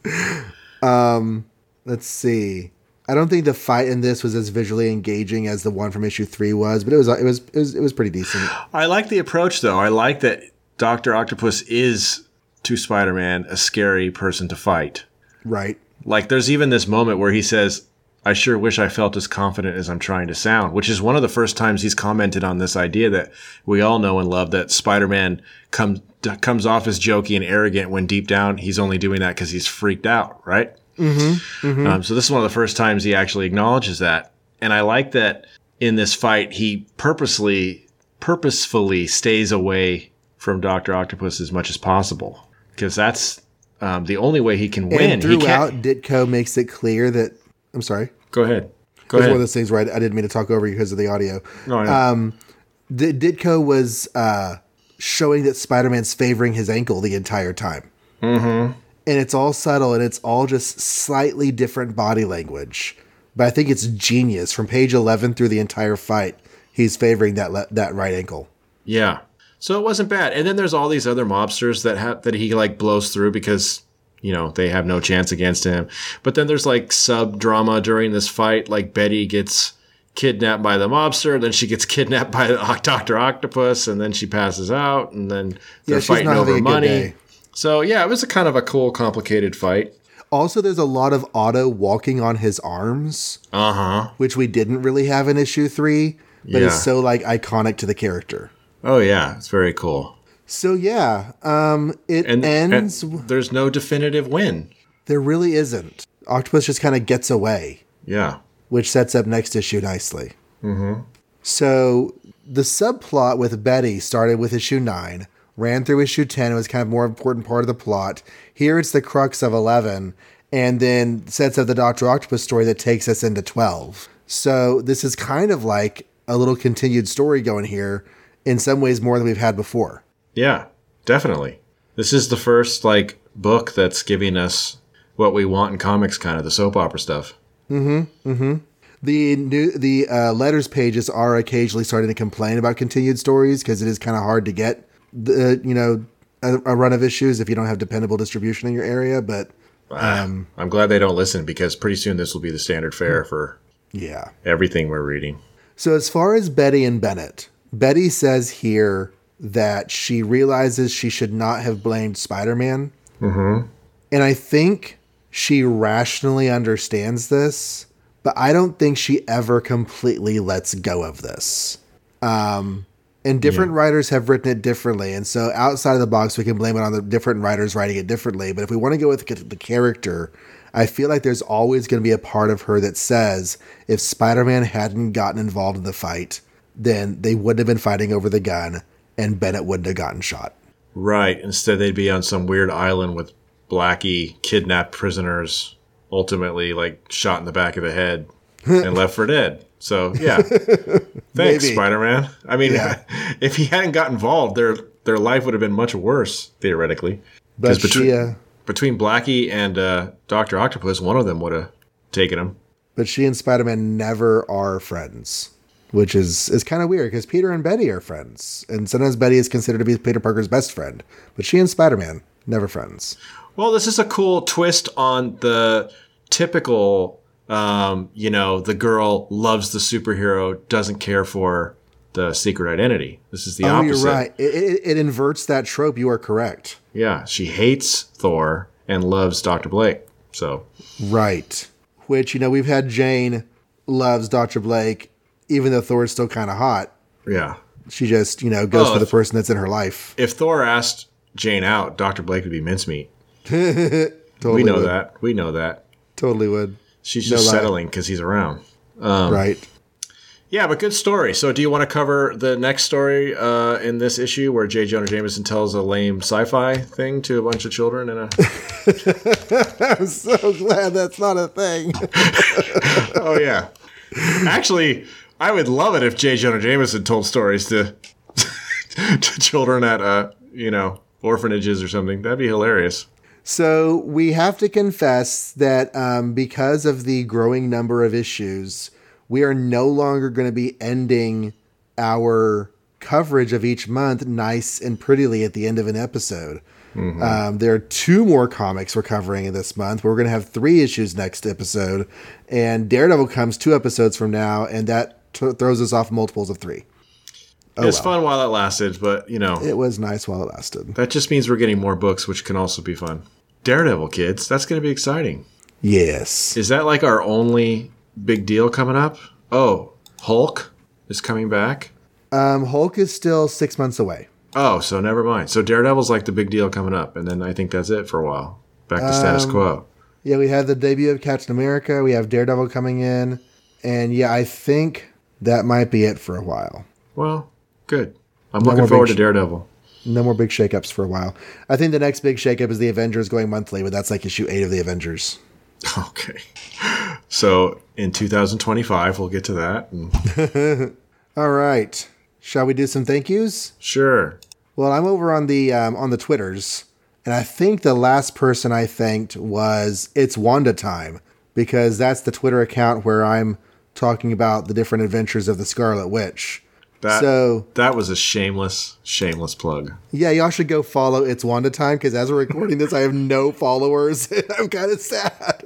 Um, let's see. I don't think the fight in this was as visually engaging as the one from issue three was, but it was it was it was, it was pretty decent. I like the approach though. I like that Dr. Octopus is to Spider-Man a scary person to fight. Right. Like there's even this moment where he says, I sure wish I felt as confident as I'm trying to sound, which is one of the first times he's commented on this idea that we all know and love that Spider-Man comes comes off as jokey and arrogant when deep down he's only doing that because he's freaked out, right? Mm-hmm, Um, so this is one of the first times he actually acknowledges that, and I like that in this fight he purposely purposefully stays away from Doctor Octopus as much as possible because that's um, the only way he can win. and throughout, Ditko makes it clear that I'm sorry. Go ahead. Go ahead. one of those things where I, I didn't mean to talk over you because of the audio. No, I. Um, D- Ditko was uh, showing that Spider Man's favoring his ankle the entire time. Mm-hmm. And it's all subtle and it's all just slightly different body language. But I think it's genius. From page 11 through the entire fight, he's favoring that le- that right ankle. yeah. So it wasn't bad. And then there's all these other mobsters that have that he like blows through because you know they have no chance against him. But then there's like sub drama during this fight. Like Betty gets kidnapped by the mobster, then she gets kidnapped by the Doctor Octopus, and then she passes out, and then they're she's fighting over money. So yeah, it was a kind of a cool, complicated fight. Also, there's a lot of Otto walking on his arms, Uh huh. which we didn't really have in issue three, but Yeah. is so like iconic to the character. Oh yeah, it's very cool. So yeah, um, it And, ends. and there's no definitive win. There really isn't. Octopus just kind of gets away, Yeah. which sets up next issue nicely. Mm-hmm. So the subplot with Betty started with issue nine, ran through issue ten. It was kind of more important part of the plot. Here it's the crux of eleven, and then sets up the Doctor Octopus story that takes us into twelve. So this is kind of like a little continued story going here. In some ways, more than we've had before. Yeah. Definitely. This is the first like book that's giving us what we want in comics, kind of the soap opera stuff. Mhm. Mhm. The new the uh, letters pages are occasionally starting to complain about continued stories because it is kind of hard to get the you know a, a run of issues if you don't have dependable distribution in your area. But Ah, I'm glad they don't listen because pretty soon this will be the standard fare for yeah. everything we're reading. So as far as Betty and Bennett, Betty says here that she realizes she should not have blamed Spider-Man, mm-hmm. and I think she rationally understands this, but I don't think she ever completely lets go of this. Um, and different writers have written it differently, and so outside of the box, we can blame it on the different writers writing it differently. But if we want to go with the character, I feel like there's always going to be a part of her that says if Spider-Man hadn't gotten involved in the fight, then they wouldn't have been fighting over the gun, and Bennett wouldn't have gotten shot. Right. Instead, they'd be on some weird island with Blackie kidnapped prisoners, ultimately like shot in the back of the head and left for dead. So yeah, thanks, Spider Man. I mean, Yeah. if he hadn't got involved, their their life would have been much worse theoretically. But 'Cause she, between, uh, between Blackie and uh, Doctor Octopus, one of them would have taken him. but she and Spider-Man never are friends, which is is kind of weird because Peter and Betty are friends, and sometimes Betty is considered to be Peter Parker's best friend, but she and Spider-Man never friends. Well, this is a cool twist on the typical, um, you know, the girl loves the superhero, doesn't care for the secret identity. This is the Oh, opposite. you're right. It, it, it inverts that trope. You are correct. Yeah, she hates Thor and loves Doctor Blake. So Right. Which you know we've had Jane loves Doctor Blake, even though Thor's still kind of hot. yeah, She just you know goes Oh, for the person that's in her life. if Thor asked Jane out, Doctor Blake would be mincemeat. Totally we know would. that. We know that. Totally would. She's No just lie. settling because he's around. Um, right. Yeah, but good story. So, do you want to cover the next story uh, in this issue where J. Jonah Jameson tells a lame sci-fi thing to a bunch of children in a? I'm so glad that's not a thing. oh yeah. Actually, I would love it if J. Jonah Jameson told stories to to children at uh, you know orphanages or something. That'd be hilarious. So we have to confess that um, because of the growing number of issues, we are no longer going to be ending our coverage of each month nice and prettily at the end of an episode. Um, there are two more comics we're covering in this month. We're going to have three issues next episode, and Daredevil comes two episodes from now, and that t- throws us off multiples of three. It was fun while it lasted, but you know It was nice while it lasted. that just means we're getting more books, which can also be fun. Daredevil, kids, that's going to be exciting. Yes. Is that like our only big deal coming up? Oh, Hulk is coming back. Um, Hulk is still six months away. Oh, so never mind. So Daredevil's like the big deal coming up, and then I think that's it for a while. Back to status quo. Yeah, we have the debut of Captain America. We have Daredevil coming in. And yeah, I think that might be it for a while. Well, good. I'm more looking forward to Daredevil. No more big shakeups for a while. I think the next big shakeup is the Avengers going monthly, but that's like issue eight of the Avengers. Okay. So in 2025, we'll get to that. All right. Shall we do some thank yous? sure. Well, I'm over on the um, on the Twitters, and I think the last person I thanked was it's Wanda time because that's the Twitter account where I'm talking about the different adventures of the Scarlet Witch. That, So- that was a shameless, shameless plug. Yeah, y'all should go follow It's Wanda Time because as we're recording this, I have no followers. I'm kind of sad.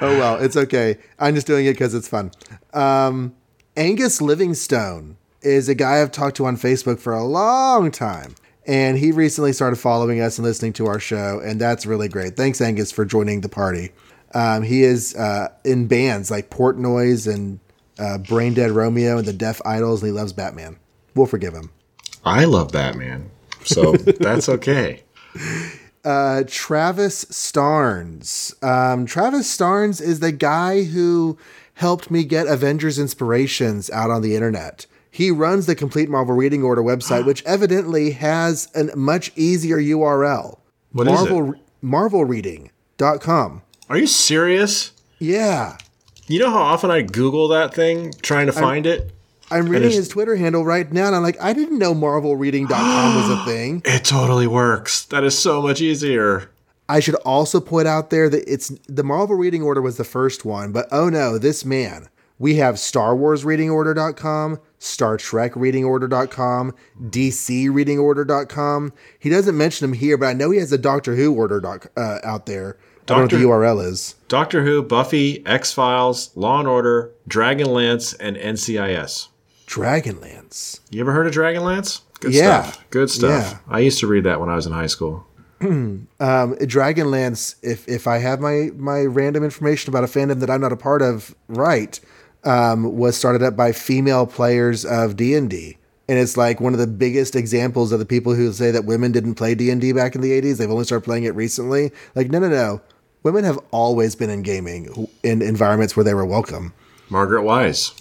oh well, it's okay. I'm just doing it because it's fun. Um, Angus Livingstone is a guy I've talked to on Facebook for a long time. And he recently started following us and listening to our show, and that's really great. Thanks, Angus, for joining the party. Um, he is uh, in bands like Portnoy's and uh, Brain Dead Romeo and the Deaf Idols, and he loves Batman. We'll forgive him. I love Batman, so that's okay. uh, Travis Starnes. Um, Travis Starnes is the guy who helped me get Avengers inspirations out on the internet. He runs the Complete Marvel Reading Order website, which evidently has a much easier URL. What is Marvel, MarvelReading.com. Are you serious? Yeah. You know how often I Google that thing trying to find it? I'm reading his Twitter handle right now, and I'm like, I didn't know MarvelReading.com was a thing. It totally works. That is so much easier. I should also point out there that it's the Marvel Reading Order was the first one, but oh no, this man. We have Star Wars Reading Order.com, Star Trek Reading Order.com, DC Reading Order.com. He doesn't mention them here, but I know he has a Doctor Who order doc, uh, out there. I don't know Doctor- what the URL is. Doctor Who, Buffy, X Files, Law and Order, Dragonlance, and NCIS. Dragonlance. You ever heard of Dragonlance? Good Yeah. stuff. Good stuff. Yeah. I used to read that when I was in high school. Um, Dragonlance. If if I have my my random information about a fandom that I'm not a part of, right, um, was started up by female players of D and D, and it's like one of the biggest examples of the people who say that women didn't play D and D back in the '80s. They've only started playing it recently. Like, no, no, no. Women have always been in gaming in environments where they were welcome. Margaret Weis.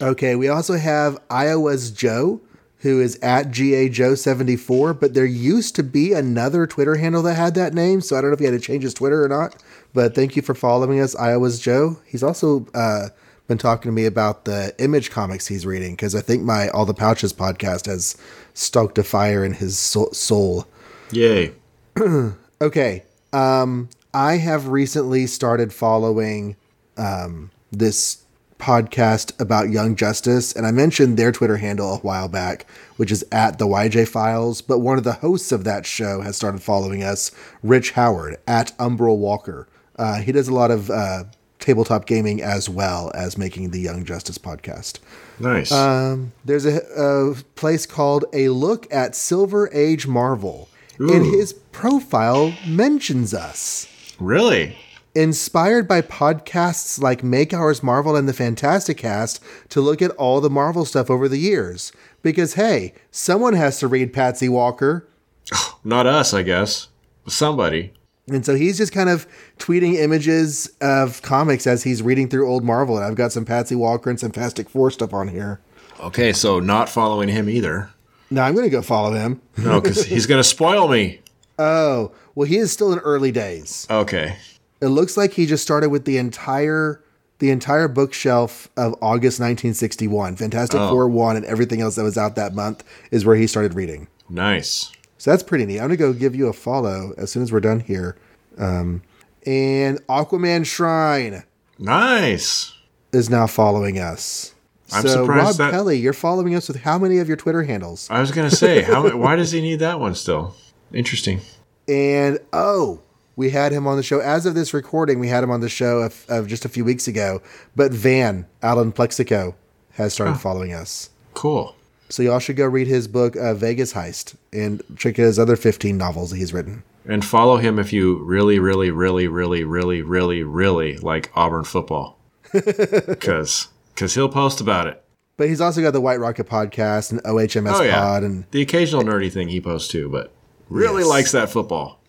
Okay, we also have Iowa's Joe, who is at GAJoe74, but there used to be another Twitter handle that had that name, so I don't know if he had to change his Twitter or not. But thank you for following us, Iowa's Joe. He's also uh, been talking to me about the image comics he's reading, because I think my All the Pouches podcast has stoked a fire in his soul. Yay. Okay. Um, I have recently started following um, this podcast about Young Justice, and I mentioned their Twitter handle a while back, which is at the YJ Files. But one of the hosts of that show has started following us, Rich Howard at Umbral Walker. Uh, he does a lot of uh, tabletop gaming as well as making the Young Justice podcast. Nice. Um, there's a, a place called A Look at Silver Age Marvel, and his profile mentions us. Really? Inspired by podcasts like Make Ours Marvel and the Fantastic Cast to look at all the Marvel stuff over the years. Because, hey, someone has to read Patsy Walker. Not us, I guess. Somebody. And so he's just kind of tweeting images of comics as he's reading through old Marvel. And I've got some Patsy Walker and some Fantastic Four stuff on here. Okay, so not following him either. No, I'm going to go follow him. No, because he's going to spoil me. Oh, well, he is still in early days. Okay. It looks like he just started with the entire the entire bookshelf of August 1961. Fantastic Oh. Four one and everything else that was out that month is where he started reading. Nice. So that's pretty neat. I'm gonna go give you a follow as soon as we're done here. Um, and Aquaman Shrine Nice. is now following us. I'm so surprised Rob that- Kelly, you're following us with how many of your Twitter handles? I was going to say, how? why does he need that one still? Interesting. And oh, we had him on the show. As of this recording, we had him on the show of, of just a few weeks ago. But Van Allen Plexico, has started following us. Cool. So y'all should go read his book, uh, Vegas Heist, and check out his other 15 novels that he's written. And follow him if you really, really, really, really, really, really, really like Auburn football. Because he'll post about it. But he's also got the White Rocket podcast and OHMS Oh, yeah. pod. And The occasional nerdy thing he posts too, but really Yes. likes that football.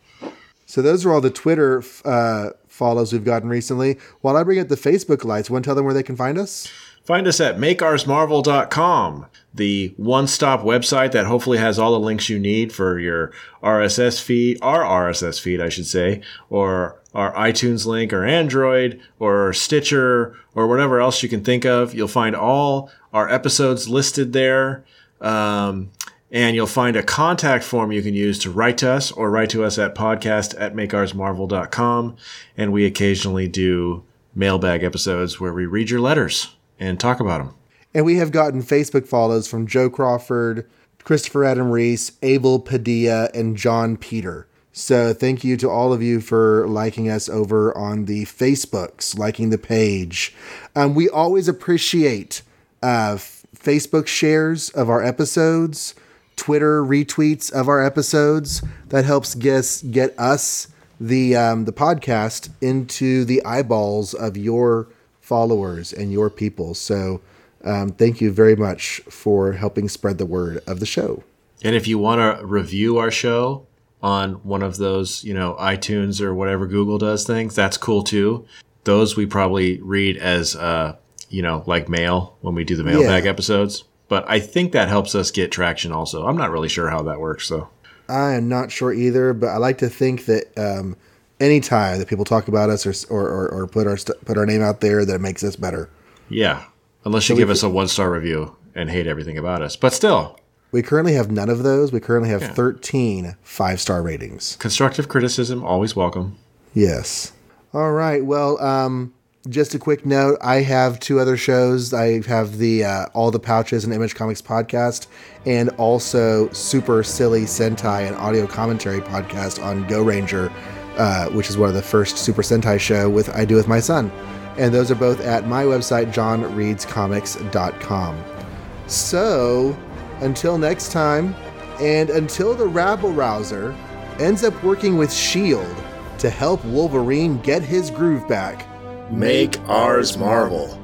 so those are all the Twitter uh, follows we've gotten recently. While I bring up the Facebook lights, want to tell them where they can find us? Find us at makeoursmarvel.com, the one stop website that hopefully has all the links you need for your RSS feed, our RSS feed, I should say, or our iTunes link, or Android, or Stitcher, or whatever else you can think of. You'll find all our episodes listed there. Um, and you'll find a contact form you can use to write to us or write to us at podcast at makeoursmarvel.com. And we occasionally do mailbag episodes where we read your letters and talk about them. And we have gotten Facebook follows from Joe Crawford, Christopher Adam Reese, Abel Padilla, and John Peter. So thank you to all of you for liking us over on the Facebooks, liking the page. Um, we always appreciate uh, Facebook shares of our episodes, Twitter retweets of our episodes. That helps guess get us the um, the podcast into the eyeballs of your followers and your people. So um, thank you very much for helping spread the word of the show. And if you want to review our show on one of those, you know, iTunes or whatever Google does things, that's cool too. Those we probably read as, uh, you know, like mail when we do the mailbag Yeah. episodes. But I think that helps us get traction also. I'm not really sure how that works though. I am not sure either, but I like to think that um, anytime that people talk about us or or, or, or put our st- put our name out there, that it makes us better. Yeah. Unless you give us a one star review and hate everything about us. But still, We currently have none of those. We currently have 13 five star ratings. constructive criticism always welcome. Yes. All right. Well, um, just a quick note. I have two other shows. I have the uh, All the Pouches and Image Comics podcast, and also Super Silly Sentai and audio commentary podcast on Go Ranger, uh, which is one of the first Super Sentai show with I do with my son. And those are both at my website, johnreadscomics.com. So, until next time, and until the rabble rouser ends up working with S.H.I.E.L.D. to help Wolverine get his groove back, Make ours marvel.